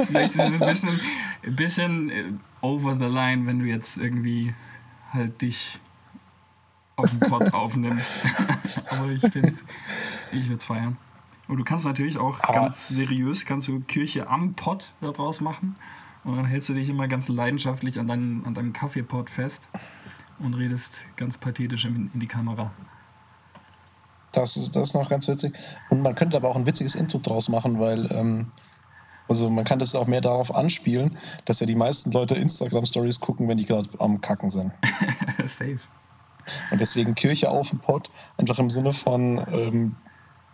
Vielleicht ist es ein bisschen, ein bisschen äh, over the line, wenn du jetzt irgendwie halt dich auf den Pod aufnimmst. <laughs> Aber ich find's, ich würde es feiern. Und du kannst natürlich auch Aber- ganz seriös, kannst du Kirche am Pott daraus machen. Und dann hältst du dich immer ganz leidenschaftlich an deinem, an deinem Kaffeepot fest und redest ganz pathetisch in, in die Kamera. Das ist, das ist noch ganz witzig. Und man könnte aber auch ein witziges Intro draus machen, weil ähm, Also man kann das auch mehr darauf anspielen, dass ja die meisten Leute Instagram-Stories gucken, wenn die gerade am Kacken sind. <laughs> Safe. Und deswegen Kirche auf dem Pott, einfach im Sinne von ähm,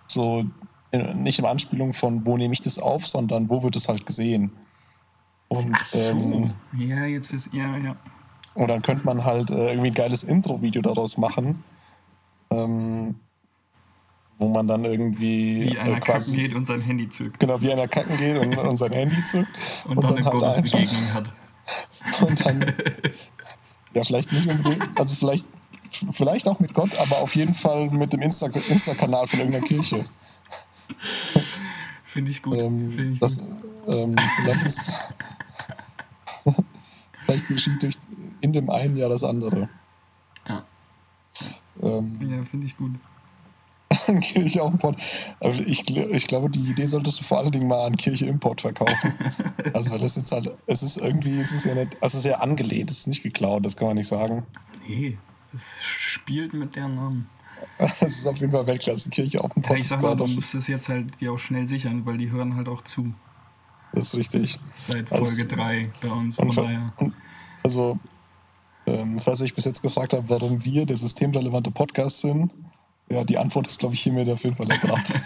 so, äh, nicht in Anspielung von, wo nehme ich das auf, sondern wo wird es halt gesehen. Und, Ach so. ähm, ja, jetzt ist, ja, ja. und dann könnte man halt äh, irgendwie ein geiles Intro-Video daraus machen, ähm, wo man dann irgendwie Wie einer äh, kacken geht und sein Handy zückt. Genau, wie einer kacken geht und, und sein Handy zückt. <laughs> Und, dann eine halt Gottesbegegnung hat. <laughs> Und dann, ja, vielleicht nicht unbedingt, also vielleicht, vielleicht auch mit Gott, aber auf jeden Fall mit dem Insta- Insta-Kanal von irgendeiner Kirche. Finde ich gut. Ähm, Find ich das, gut. ähm, vielleicht ist, vielleicht geschieht durch in dem einen ja das andere. Ja. Ähm, Ja, finde ich gut. <laughs> Kirche auf Import. Also ich, ich glaube, die Idee solltest du vor allen Dingen mal an Kirche Import verkaufen. <laughs> Also weil das jetzt halt, es ist irgendwie, es ist ja nicht, also es ist ja angelehnt, es ist nicht geklaut, das kann man nicht sagen. Nee, spielt mit der Namen. <laughs> Es ist auf jeden Fall Weltklasse. Kirche auf dem Ja, Pott ich sag mal, du musst es jetzt halt dir auch schnell sichern, weil die hören halt auch zu. Das ist richtig. Seit Als- Folge 3 bei uns. Und, daher. also, ähm, falls euch bis jetzt gefragt habt, warum wir der systemrelevante Podcast sind, ja, die Antwort ist, glaube ich, hiermit auf jeden Fall erbracht. <laughs>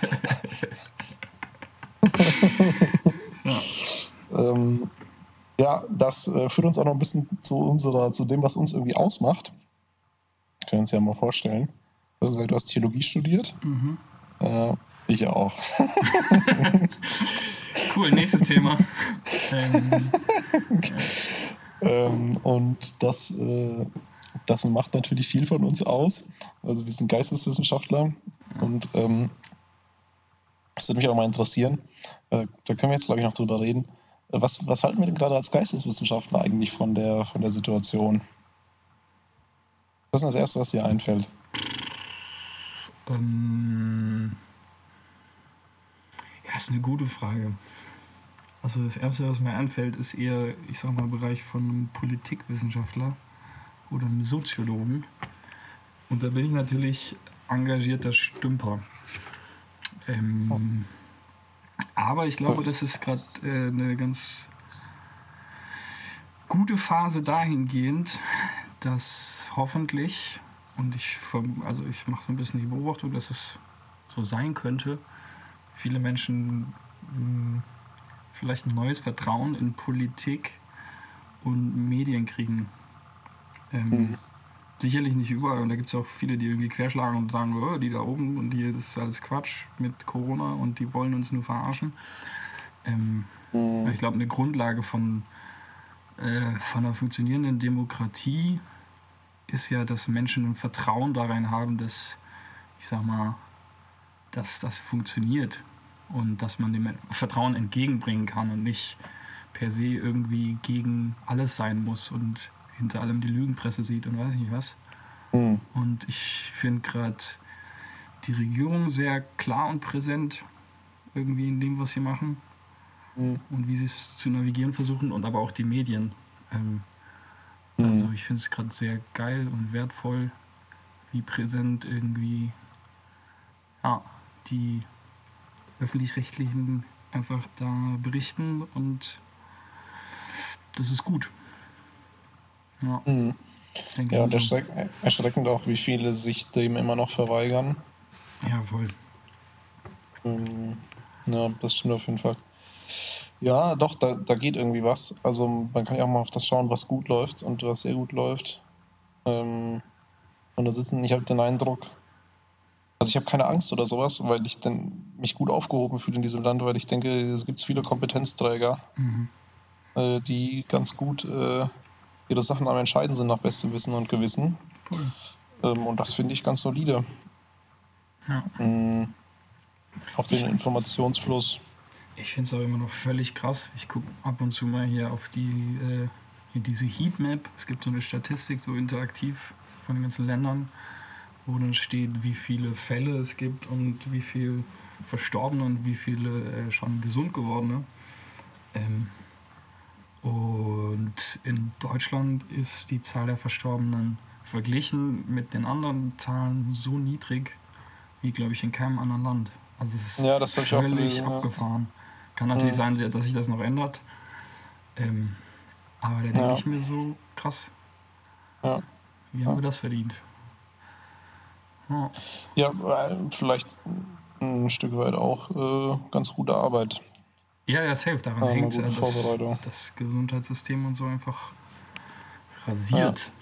Ja. <laughs> ähm, ja, das äh, führt uns auch noch ein bisschen zu unserer, zu dem, was uns irgendwie ausmacht. Können uns ja mal vorstellen. Du hast gesagt, du hast Theologie studiert. Mhm. Äh, ich auch. <laughs> Cool, nächstes Thema. Ähm, Ähm, und das, äh, das macht natürlich viel von uns aus. Also wir sind Geisteswissenschaftler und ähm, das würde mich auch mal interessieren. Äh, da können wir jetzt, glaube ich, noch drüber reden. Äh, Was, was halten wir denn gerade als Geisteswissenschaftler eigentlich von der, von der Situation? Was ist das Erste, was dir einfällt? ähm, ja, ist eine gute Frage. Also das Erste, was mir einfällt, ist eher, ich sag mal, Bereich von einem Politikwissenschaftler oder einem Soziologen. Und da bin ich natürlich engagierter Stümper. Ähm, aber ich glaube, das ist gerade äh, eine ganz gute Phase dahingehend, dass hoffentlich, und ich, also ich mache so ein bisschen die Beobachtung, dass es so sein könnte, viele Menschen mh, vielleicht ein neues Vertrauen in Politik und Medien kriegen. Ähm, Mhm. Sicherlich nicht überall, und da gibt es auch viele, die irgendwie querschlagen und sagen, oh, die da oben und die, das ist alles Quatsch mit Corona und die wollen uns nur verarschen. Ähm, ich glaube, eine Grundlage von, äh, von einer funktionierenden Demokratie ist ja, dass Menschen ein Vertrauen darin haben, dass, ich sag mal, dass das funktioniert und dass man dem Vertrauen entgegenbringen kann und nicht per se irgendwie gegen alles sein muss und hinter allem die Lügenpresse sieht und weiß nicht was. Hm. Und ich finde gerade die Regierung sehr klar und präsent irgendwie in dem, was sie machen Hm. und wie sie es zu navigieren versuchen und aber auch die Medien. Ähm, Hm. Also ich finde es gerade sehr geil und wertvoll, wie präsent irgendwie ja, die öffentlich-rechtlichen einfach da berichten und das ist gut. Ja, Hm. denke Ja, und erschreck, erschreckend auch, wie viele sich dem immer noch verweigern. Ja, voll. Hm, Ja, das stimmt auf jeden Fall. Ja, doch, da, da geht irgendwie was. Also man kann ja auch mal auf das schauen, was gut läuft und was sehr gut läuft. Ähm, und da sitzen, ich habe den Eindruck, also ich habe keine Angst oder sowas, weil ich dann mich gut aufgehoben fühle in diesem Land, weil ich denke, es gibt viele Kompetenzträger, Mhm. äh, die ganz gut äh, ihre Sachen am Entscheiden sind nach bestem Wissen und Gewissen. Ähm, und das finde ich ganz solide. Ja. Mhm. Auch den Informationsfluss. Ich finde es auch immer noch völlig krass. Ich gucke ab und zu mal hier auf die äh, hier diese Heatmap. Es gibt so eine Statistik, so interaktiv von den ganzen Ländern, wo dann steht, wie viele Fälle es gibt und wie viel Verstorbene und wie viele äh, schon gesund gewordene. Ähm, und in Deutschland ist die Zahl der Verstorbenen verglichen mit den anderen Zahlen so niedrig wie, glaube ich, in keinem anderen Land. Also es ist Ja, völlig gelesen, ja. Kann natürlich Mhm. sein, dass sich das noch ändert. Ähm, aber da denke Ja. ich mir so, krass, Ja. wie haben wir das verdient? Ja. Ja, vielleicht ein Stück weit auch äh, ganz gute Arbeit. Ja, ja, safe. Daran Ja, hängt ja, dass Vorbereitung. das Gesundheitssystem und so einfach rasiert.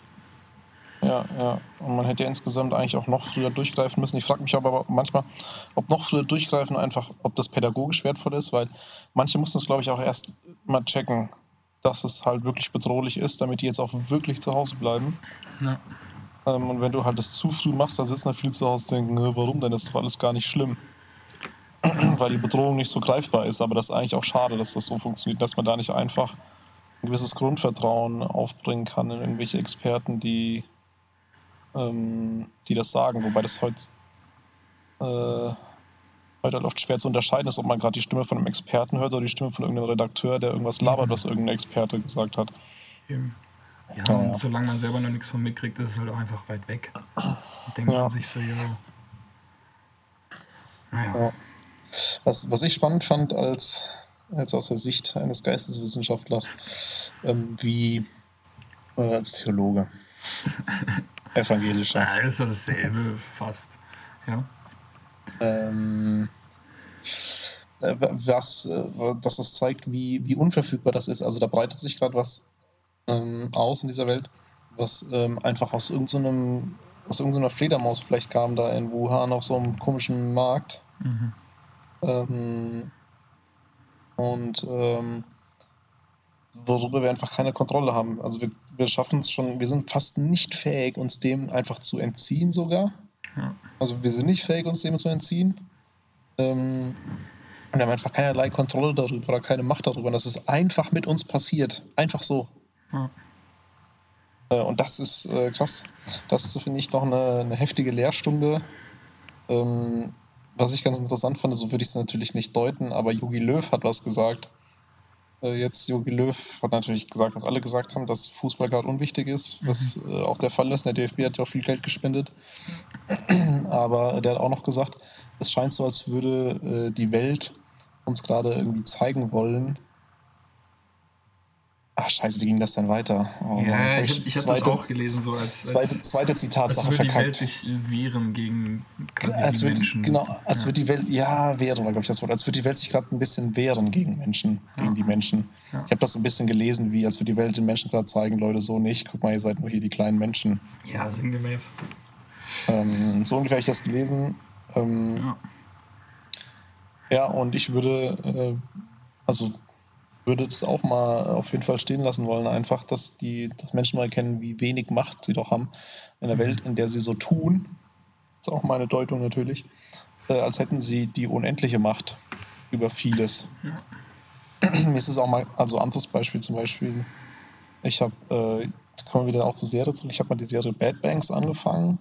Ja, ja. Und man hätte ja insgesamt eigentlich auch noch früher durchgreifen müssen. Ich frage mich aber manchmal, ob noch früher durchgreifen einfach, ob das pädagogisch wertvoll ist, weil manche mussten es, glaube ich, auch erst mal checken, dass es halt wirklich bedrohlich ist, damit die jetzt auch wirklich zu Hause bleiben. Ja. Ähm, und wenn du halt das zu früh machst, dann sitzen da viele zu Hause und denken, "Nö, warum denn? Das ist doch alles gar nicht schlimm. <clears throat> weil die Bedrohung nicht so greifbar ist. Aber das ist eigentlich auch schade, dass das so funktioniert, dass man da nicht einfach ein gewisses Grundvertrauen aufbringen kann in irgendwelche Experten, die, ähm, die das sagen. Wobei das heute, äh, heute halt oft schwer zu unterscheiden ist, ob man gerade die Stimme von einem Experten hört oder die Stimme von irgendeinem Redakteur, der irgendwas labert, was irgendein Experte gesagt hat. Eben. Ja, Ja, und solange man selber noch nichts von mitkriegt, ist es halt auch einfach weit weg. Denkt Ja. man sich so, ja. Naja. Ja. Was, was ich spannend fand als, als aus der Sicht eines Geisteswissenschaftlers, ähm, wie äh, als Theologe, <laughs> evangelischer, Ja, ist doch dasselbe fast. Ja. ähm, äh, was, äh, dass es zeigt, wie, wie unverfügbar das ist. Also da breitet sich gerade was ähm, aus in dieser Welt, was ähm, einfach aus irgendeinem aus irgendeiner Fledermaus vielleicht kam da in Wuhan auf so einem komischen Markt. Mhm. Ähm, und ähm, worüber wir einfach keine Kontrolle haben. Also wir, wir schaffen es schon, wir sind fast nicht fähig, uns dem einfach zu entziehen sogar. Ja. Also wir sind nicht fähig, uns dem zu entziehen. Ähm, und wir haben einfach keinerlei Kontrolle darüber oder keine Macht darüber. Und das ist einfach mit uns passiert. Einfach so. Ja. Äh, und das ist äh, krass. Das finde ich doch eine, eine heftige Lehrstunde. Ähm, was ich ganz interessant fand, so würde ich es natürlich nicht deuten, aber Jogi Löw hat was gesagt. Äh, jetzt Jogi Löw hat natürlich gesagt, was alle gesagt haben, dass Fußball gerade unwichtig ist, was äh, auch der Fall ist. Der DFB hat ja auch viel Geld gespendet. <clears throat> aber der hat auch noch gesagt, es scheint so, als würde äh, die Welt uns gerade irgendwie zeigen wollen. Ach, scheiße, wie ging das denn weiter? Oh, Ja, jetzt hab ich, ich habe das zweite- auch gelesen, so als, Zweite, als, zweite als Zitatsache würde die Welt sich wehren gegen quasi Als die wird, Menschen. genau, als ja. wird die Welt, ja, wehren war, glaube ich, das Wort. Als würde die Welt sich gerade ein bisschen wehren gegen Menschen, gegen Ja. die Menschen. Ja. Ich habe das so ein bisschen gelesen, wie als würde die Welt den Menschen gerade zeigen, Leute, so nicht. Guck mal, ihr seid nur hier die kleinen Menschen. ja, sinngemäß. Ähm, so ungefähr habe ich das gelesen. Ähm, Ja. Ja, und ich würde, äh, also würde das auch mal auf jeden Fall stehen lassen wollen, einfach, dass die, dass Menschen mal erkennen, wie wenig Macht sie doch haben in der Mhm. Welt, in der sie so tun. ist auch meine Deutung natürlich, äh, als hätten sie die unendliche Macht über vieles. Mir ist es auch mal, also anderes Beispiel zum Beispiel, ich habe, äh, kommen wir wieder auch zur Serie zurück, ich habe mal die Serie Bad Banks angefangen.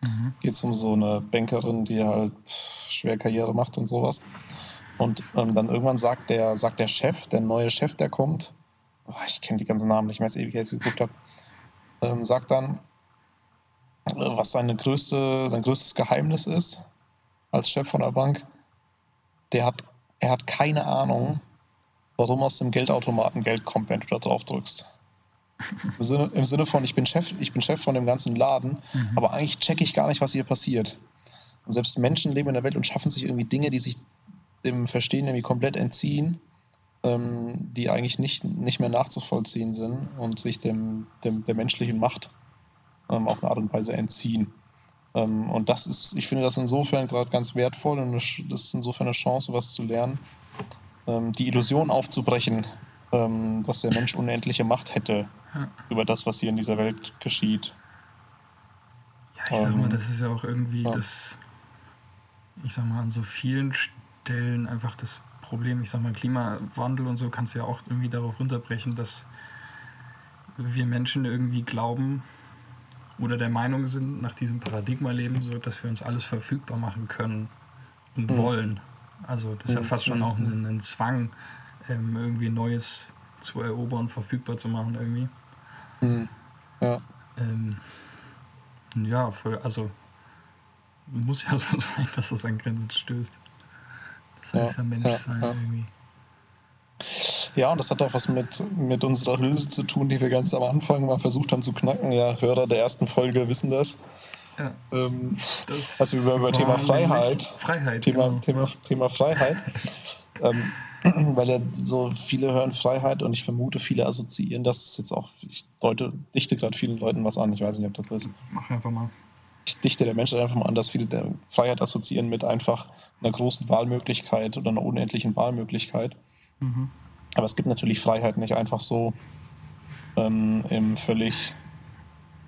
Mhm. Geht es um so eine Bankerin, die halt schwer Karriere macht und sowas. Und ähm, dann irgendwann sagt der, sagt der Chef, der neue Chef, der kommt, oh, ich kenne die ganzen Namen nicht mehr, ewig, als ich geguckt habe, ähm, sagt dann, äh, was seine größte, sein größtes Geheimnis ist als Chef von der Bank. Der hat, er hat keine Ahnung, warum aus dem Geldautomaten Geld kommt, wenn du da drauf drückst. <laughs> Im Sinne, Im Sinne von, ich bin Chef, ich bin Chef von dem ganzen Laden, aber eigentlich checke ich gar nicht, was hier passiert. Und selbst Menschen leben in der Welt und schaffen sich irgendwie Dinge, die sich dem Verstehen irgendwie komplett entziehen, ähm, die eigentlich nicht, nicht mehr nachzuvollziehen sind und sich dem, dem der menschlichen Macht ähm, auf eine Art und Weise entziehen. Ähm, und das ist, ich finde das insofern gerade ganz wertvoll und das ist insofern eine Chance, was zu lernen, ähm, die Illusion aufzubrechen, ähm, dass der Mensch unendliche Macht hätte über das, was hier in dieser Welt geschieht. Ja, ich sag mal, Ähm, das ist ja auch irgendwie ja. das, ich sag mal, an so vielen Stellen einfach das Problem. Ich sag mal, Klimawandel und so kannst du ja auch irgendwie darauf runterbrechen, dass wir Menschen irgendwie glauben oder der Meinung sind, nach diesem Paradigma leben, so, dass wir uns alles verfügbar machen können und Mhm. wollen. Also das ist ja Mhm. fast schon auch ein, ein Zwang, ähm, irgendwie Neues zu erobern, verfügbar zu machen irgendwie. Hm. Ja. Ähm, ja, für, also muss ja <laughs> so sein, dass das an Grenzen stößt. Ja Mensch ja, sein ja. irgendwie. Ja, und das hat auch was mit, mit unserer Hülse zu tun, die wir ganz am Anfang mal versucht haben zu knacken. Ja, Hörer der ersten Folge wissen das. Ja. Ähm, das also über, über Thema Freiheit. Freiheit. Thema, genau. Thema, Thema Freiheit. <laughs> ähm, <clears throat> weil ja so viele hören Freiheit und ich vermute, viele assoziieren das jetzt auch. Ich deute, dichte gerade vielen Leuten was an. Ich weiß nicht, ob das ist. Mach einfach mal. Ich dichte der Menschen einfach mal an, dass viele der Freiheit assoziieren mit einfach einer großen Wahlmöglichkeit oder einer unendlichen Wahlmöglichkeit. Mhm. Aber es gibt natürlich Freiheit nicht einfach so ähm, im völlig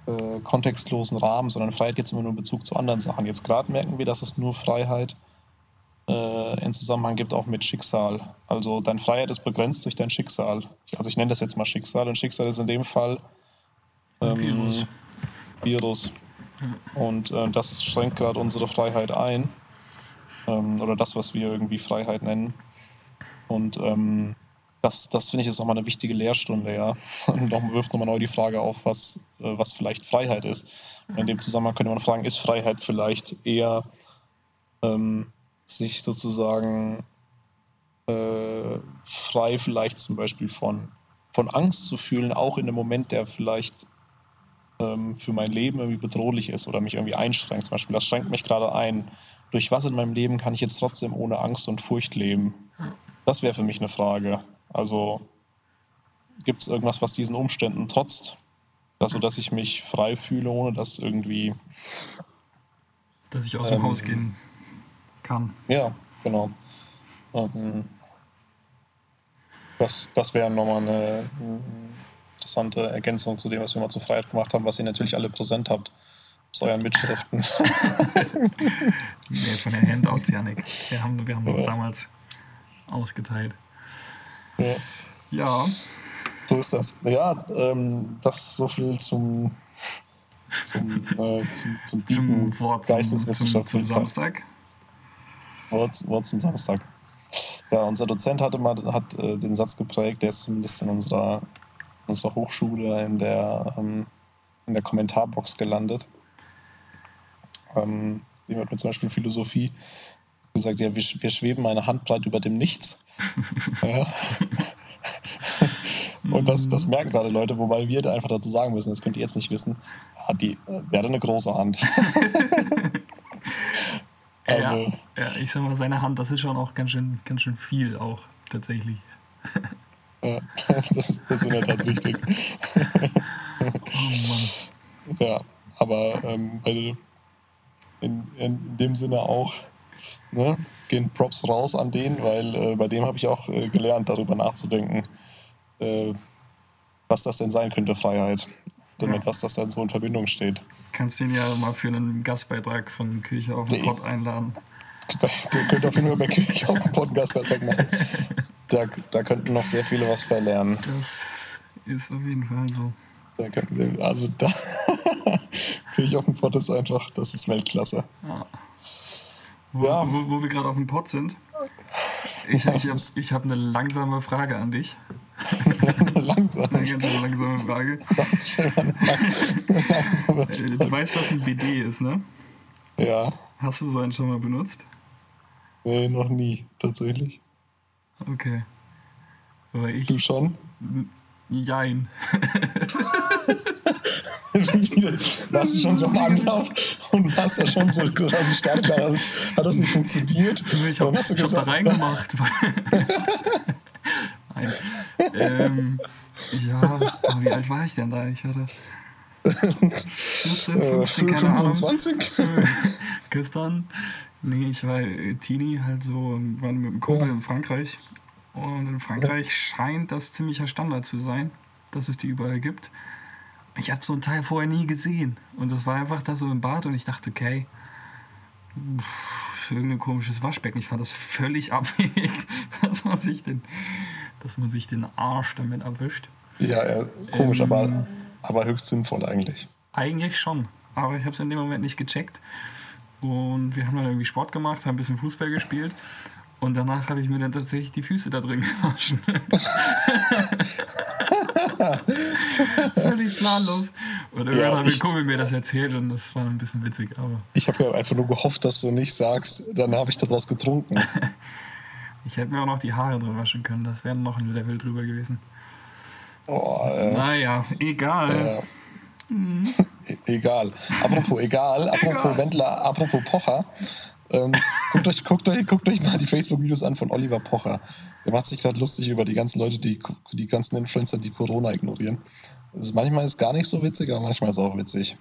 äh, kontextlosen Rahmen, sondern Freiheit gibt es immer nur in Bezug zu anderen Sachen. Jetzt gerade merken wir, dass es nur Freiheit äh, in Zusammenhang gibt, auch mit Schicksal. Also deine Freiheit ist begrenzt durch dein Schicksal. Also ich nenne das jetzt mal Schicksal und Schicksal ist in dem Fall ähm, Virus. Virus. Und äh, das schränkt gerade unsere Freiheit ein. Ähm, oder das, was wir irgendwie Freiheit nennen. Und ähm, das, das finde ich ist nochmal eine wichtige Lehrstunde, ja. <laughs> Und noch, wirft nochmal neu die Frage auf, was, äh, was vielleicht Freiheit ist. Und in dem Zusammenhang könnte man fragen, ist Freiheit vielleicht eher ähm, sich sozusagen äh, frei vielleicht zum Beispiel von, von Angst zu fühlen, auch in einem Moment, der vielleicht ähm, für mein Leben irgendwie bedrohlich ist oder mich irgendwie einschränkt. Zum Beispiel, das schränkt mich gerade ein. Durch was in meinem Leben kann ich jetzt trotzdem ohne Angst und Furcht leben? Das wäre für mich eine Frage. Also gibt es irgendwas, was diesen Umständen trotzt? Also, dass ich mich frei fühle, ohne dass irgendwie. Dass ich aus dem ähm, Haus gehen kann. Ja, genau. Ähm, das das wäre nochmal eine, eine interessante Ergänzung zu dem, was wir mal zur Freiheit gemacht haben, was ihr natürlich alle präsent habt aus euren Mitschriften. nee, von den Handouts, Janik. Wir haben, wir haben ja. damals ausgeteilt. Ja. ja. So ist das. Ja, ähm, das so viel zum, zum, äh, zum, zum, zum Wort zum, zum, zum Samstag. Wort, Wort zum Samstag. Ja, unser Dozent hatte mal hat, äh, den Satz geprägt, der ist zumindest in unserer, unserer Hochschule in der, ähm, in der Kommentarbox gelandet. Ähm, jemand mit zum Beispiel Philosophie gesagt, ja, wir, wir schweben eine Handbreit über dem Nichts. <laughs> ja. Und das, das merken gerade Leute, wobei wir da einfach dazu sagen müssen, das könnt ihr jetzt nicht wissen, hat die, der hat eine große Hand. <laughs> also, ja, ja, ich sag mal, seine Hand, das ist schon auch ganz schön, ganz schön viel auch tatsächlich. Ja, <laughs> das, das ist in der Tat richtig. oh <laughs> Mann. Ja, aber ähm, in, in dem Sinne auch ne, gehen Props raus an den, weil äh, bei dem habe ich auch äh, gelernt, darüber nachzudenken, äh, was das denn sein könnte, Freiheit. Damit ja. was das dann so in Verbindung steht. Kannst ihn ja mal für einen Gastbeitrag von Kirche auf den Pott einladen. <laughs> Der könnte auf jeden Fall bei Kirche auf den Pott einen Gastbeitrag machen. Da, da könnten noch sehr viele was verlernen. Das ist auf jeden Fall so. Da könnten sie, also da <laughs> dem Pott ist einfach, das ist Weltklasse. Ja. Wo, ja. wo, wo wir gerade auf dem Pod sind. Ich, ich habe ich hab eine langsame Frage an dich. <laughs> langsam. Eine ganz langsame Frage. du weißt, was ein BD ist, ne? Ja. Hast du so einen schon mal benutzt? Nee, noch nie, tatsächlich. Okay. Aber ich. Du schon? Jein. <laughs> warst du schon so am Anlauf und warst ja schon so quasi startklar. Hat das nicht funktioniert? Ich habe hab da reingemacht. <laughs> Nein. Ähm, ja, wie alt war ich denn da? Ich hatte <laughs> 14, 15, äh, keine 25? Ahnung. Gestern. Nee, ich war Teenie, halt so, war mit einem Kumpel ja. in Frankreich. Und in Frankreich scheint das ziemlicher Standard zu sein, dass es die überall gibt. Ich habe so ein Teil vorher nie gesehen. Und das war einfach da so im Bad und ich dachte, okay, pff, irgendein komisches Waschbecken. Ich fand das völlig <laughs> abwegig, dass man sich den, dass man sich den Arsch damit erwischt. Ja, ja komisch, ähm, aber, aber höchst sinnvoll eigentlich. Eigentlich schon. Aber ich habe es in dem Moment nicht gecheckt. Und wir haben dann irgendwie Sport gemacht, haben ein bisschen Fußball gespielt. Und danach habe ich mir dann tatsächlich die Füße da drin <laughs> gewaschen. <laughs> Völlig planlos. Und irgendwann ja, hat mein Kumpel mir das erzählt und das war ein bisschen witzig. Aber ich habe ja einfach nur gehofft, dass du nicht sagst, dann habe ich daraus getrunken. <laughs> Ich hätte mir auch noch die Haare drin waschen können. Das wäre noch ein Level drüber gewesen. Oh, äh, Naja, egal. äh, e- egal. Apropos egal, <laughs> apropos Egal. Wendler, apropos Pocher. Ähm, guckt, euch, guckt, euch, guckt euch mal die Facebook-Videos an von Oliver Pocher. Der macht sich gerade lustig über die ganzen Leute, die die ganzen Influencer, die Corona ignorieren. Also manchmal ist gar nicht so witzig, aber manchmal ist auch witzig.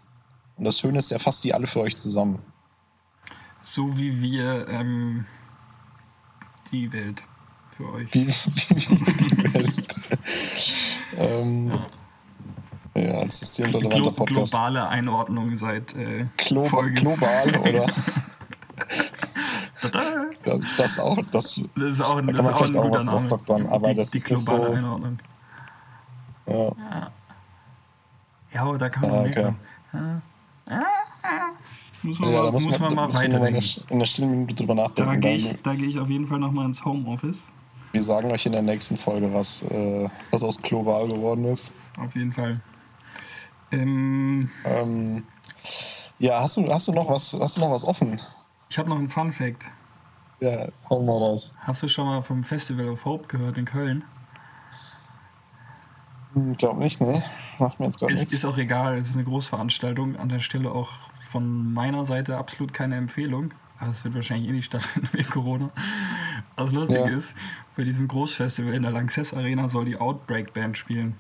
Und das Schöne ist, er fasst die alle für euch zusammen. So wie wir ähm, die Welt für euch. Wie, <laughs> wie, wie die Welt. <laughs> ähm, ja, als systemrelevanter Glo Podcast. globale Einordnung seit äh, Glo Folge. global oder <laughs> das, das auch, das, Das ist auch ein, Da das kann ist man auch ein vielleicht auch guter was Name. aber die, das die ist globale so- Einordnung. ja, Ja, aber da kann man Ah, okay. Muss man, ja, mal, da muss muss man, mal da muss man mal in, weiterdenken. der, in der stillen Minute drüber Da nachdenken. gehe Dann, ich, da geh ich auf jeden Fall nochmal ins Homeoffice. wir sagen euch in der nächsten Folge, was, äh, was aus global geworden ist. Auf jeden Fall. Ähm, Ähm, ja, hast du, hast du noch was, hast du noch was offen? ich habe noch einen Fun Fact. Ja, hau mal raus. Hast du schon mal vom Festival of Hope gehört in Köln? Hm, glaub nicht, ne? Sagt mir jetzt gerade Ist, nichts. ist auch egal, es ist eine Großveranstaltung. An der Stelle auch von meiner Seite absolut keine Empfehlung. Aber es wird wahrscheinlich eh nicht stattfinden wegen Corona. Was lustig Ja. ist, bei diesem Großfestival in der Lanxess Arena soll die Outbreak Band spielen.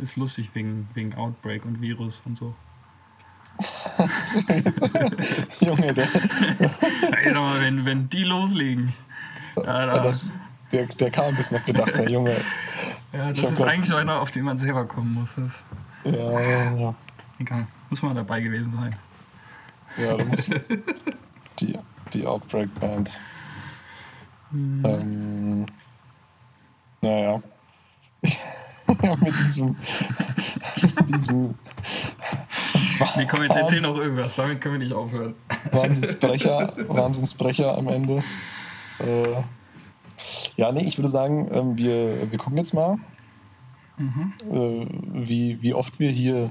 Ist lustig wegen, wegen Outbreak und Virus und so. <laughs> Junge, der, <laughs> Ey, mal, wenn, wenn die loslegen. Ja, da, das, der, der kam bis noch gedacht, der Junge. ja, das ist eigentlich so einer, auf den man selber kommen muss. Das, Ja, ja, ja. egal, muss man dabei gewesen sein. Ja, da muss <laughs> die, die Outbreak Band. Hm. Ähm, naja. <laughs> mit diesem. mit diesem. Nee, komm, jetzt erzähl noch irgendwas, damit können wir nicht aufhören. Wahnsinnsbrecher, Wahnsinnsbrecher am Ende. Äh, ja, nee, ich würde sagen, ähm, wir, wir gucken jetzt mal, äh, wie, wie oft wir hier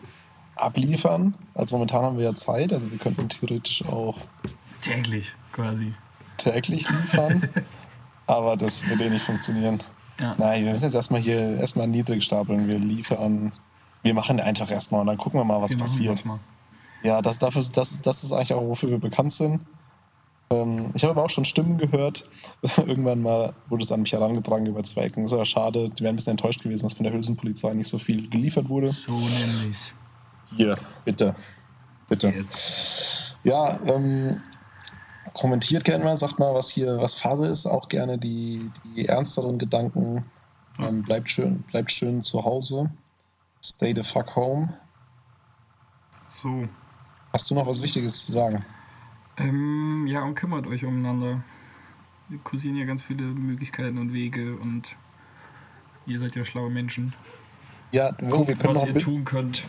abliefern. Also momentan haben wir ja Zeit, also wir könnten theoretisch auch Täglich quasi. täglich liefern, <laughs> aber das wird eh nicht funktionieren. Ja. Nein, wir müssen jetzt erstmal hier erstmal niedrig stapeln. Wir liefern, wir machen einfach erstmal und dann gucken wir mal, was Wir passiert. mal. Ja, das, dafür, ist- das, das ist eigentlich auch, wofür wir bekannt sind. Ähm, ich habe aber auch schon Stimmen gehört. <laughs> Irgendwann mal wurde es an mich herangetragen über zwei Ecken. Ist aber schade, die wären ein bisschen enttäuscht gewesen, dass von der Hülsenpolizei nicht so viel geliefert wurde. So nämlich. Hier, bitte. Bitte. Yes. Ja, ähm, kommentiert gerne mal, sagt mal, was hier, was Phase ist. Auch gerne die, die ernsteren Gedanken. Ähm, bleibt schön, bleibt schön zu Hause. Stay the fuck home. So. Hast du noch was Wichtiges zu sagen? Ähm, ja, und kümmert euch umeinander. Wir kursieren ja ganz viele Möglichkeiten und Wege und ihr seid ja schlaue Menschen. Ja, oh, wir Guckt, können was noch, ihr tun könnt.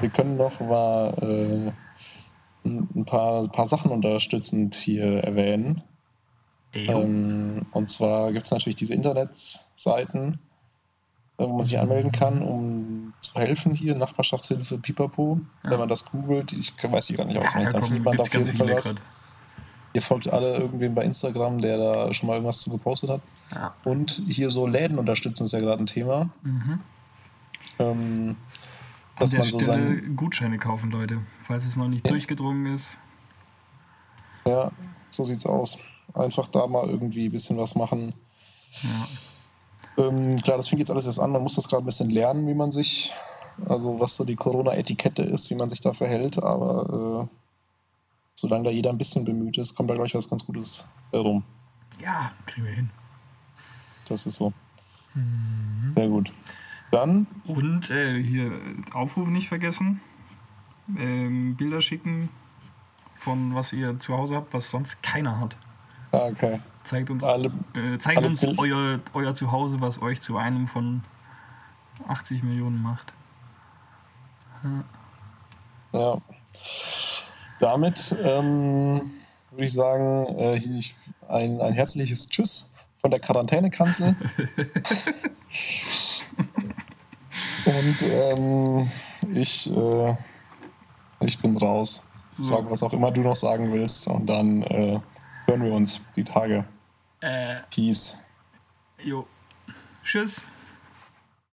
Wir können noch mal äh, ein paar, ein paar Sachen unterstützend hier erwähnen. Ähm, und zwar gibt es natürlich diese Internetseiten, äh, wo man sich anmelden kann, um zu helfen hier, Nachbarschaftshilfe, Pipapo. Ja. Wenn man das googelt, ich weiß ich gar nicht ja, auswendig, dann komm, findet man da auf jeden Fall was. grad. Ihr folgt alle irgendwem bei Instagram, der da schon mal irgendwas zu gepostet hat. Ja. Und hier so Läden unterstützen ist ja gerade ein Thema. Mhm. Ähm, An dass der man so Stelle Gutscheine kaufen, Leute. Falls es noch nicht durchgedrungen ist. Ja, so sieht's aus. Einfach da mal irgendwie ein bisschen was machen. Ja. Ähm, klar, das fängt jetzt alles erst an. Man muss das gerade ein bisschen lernen, wie man sich, also was so die Corona-Etikette ist, wie man sich da verhält. Aber äh, solange da jeder ein bisschen bemüht ist, kommt da gleich was ganz Gutes herum. ja, kriegen wir hin. Das ist so. Sehr gut. Dann, Und äh, hier Aufruf nicht vergessen. Ähm, Bilder schicken von was ihr zu Hause habt, was sonst keiner hat. ah, okay. Zeigt uns, Alle, äh, zeigt alle uns euer, euer Zuhause, was euch zu einem von 80 Millionen macht. ja. Damit ähm, würde ich sagen, äh, ein, ein herzliches Tschüss von der Quarantänekanzel. <laughs> Und ähm, ich, äh, ich bin raus. So. Sag, was auch immer du noch sagen willst. Und dann äh, hören wir uns die Tage. Äh, Peace. jo. Tschüss.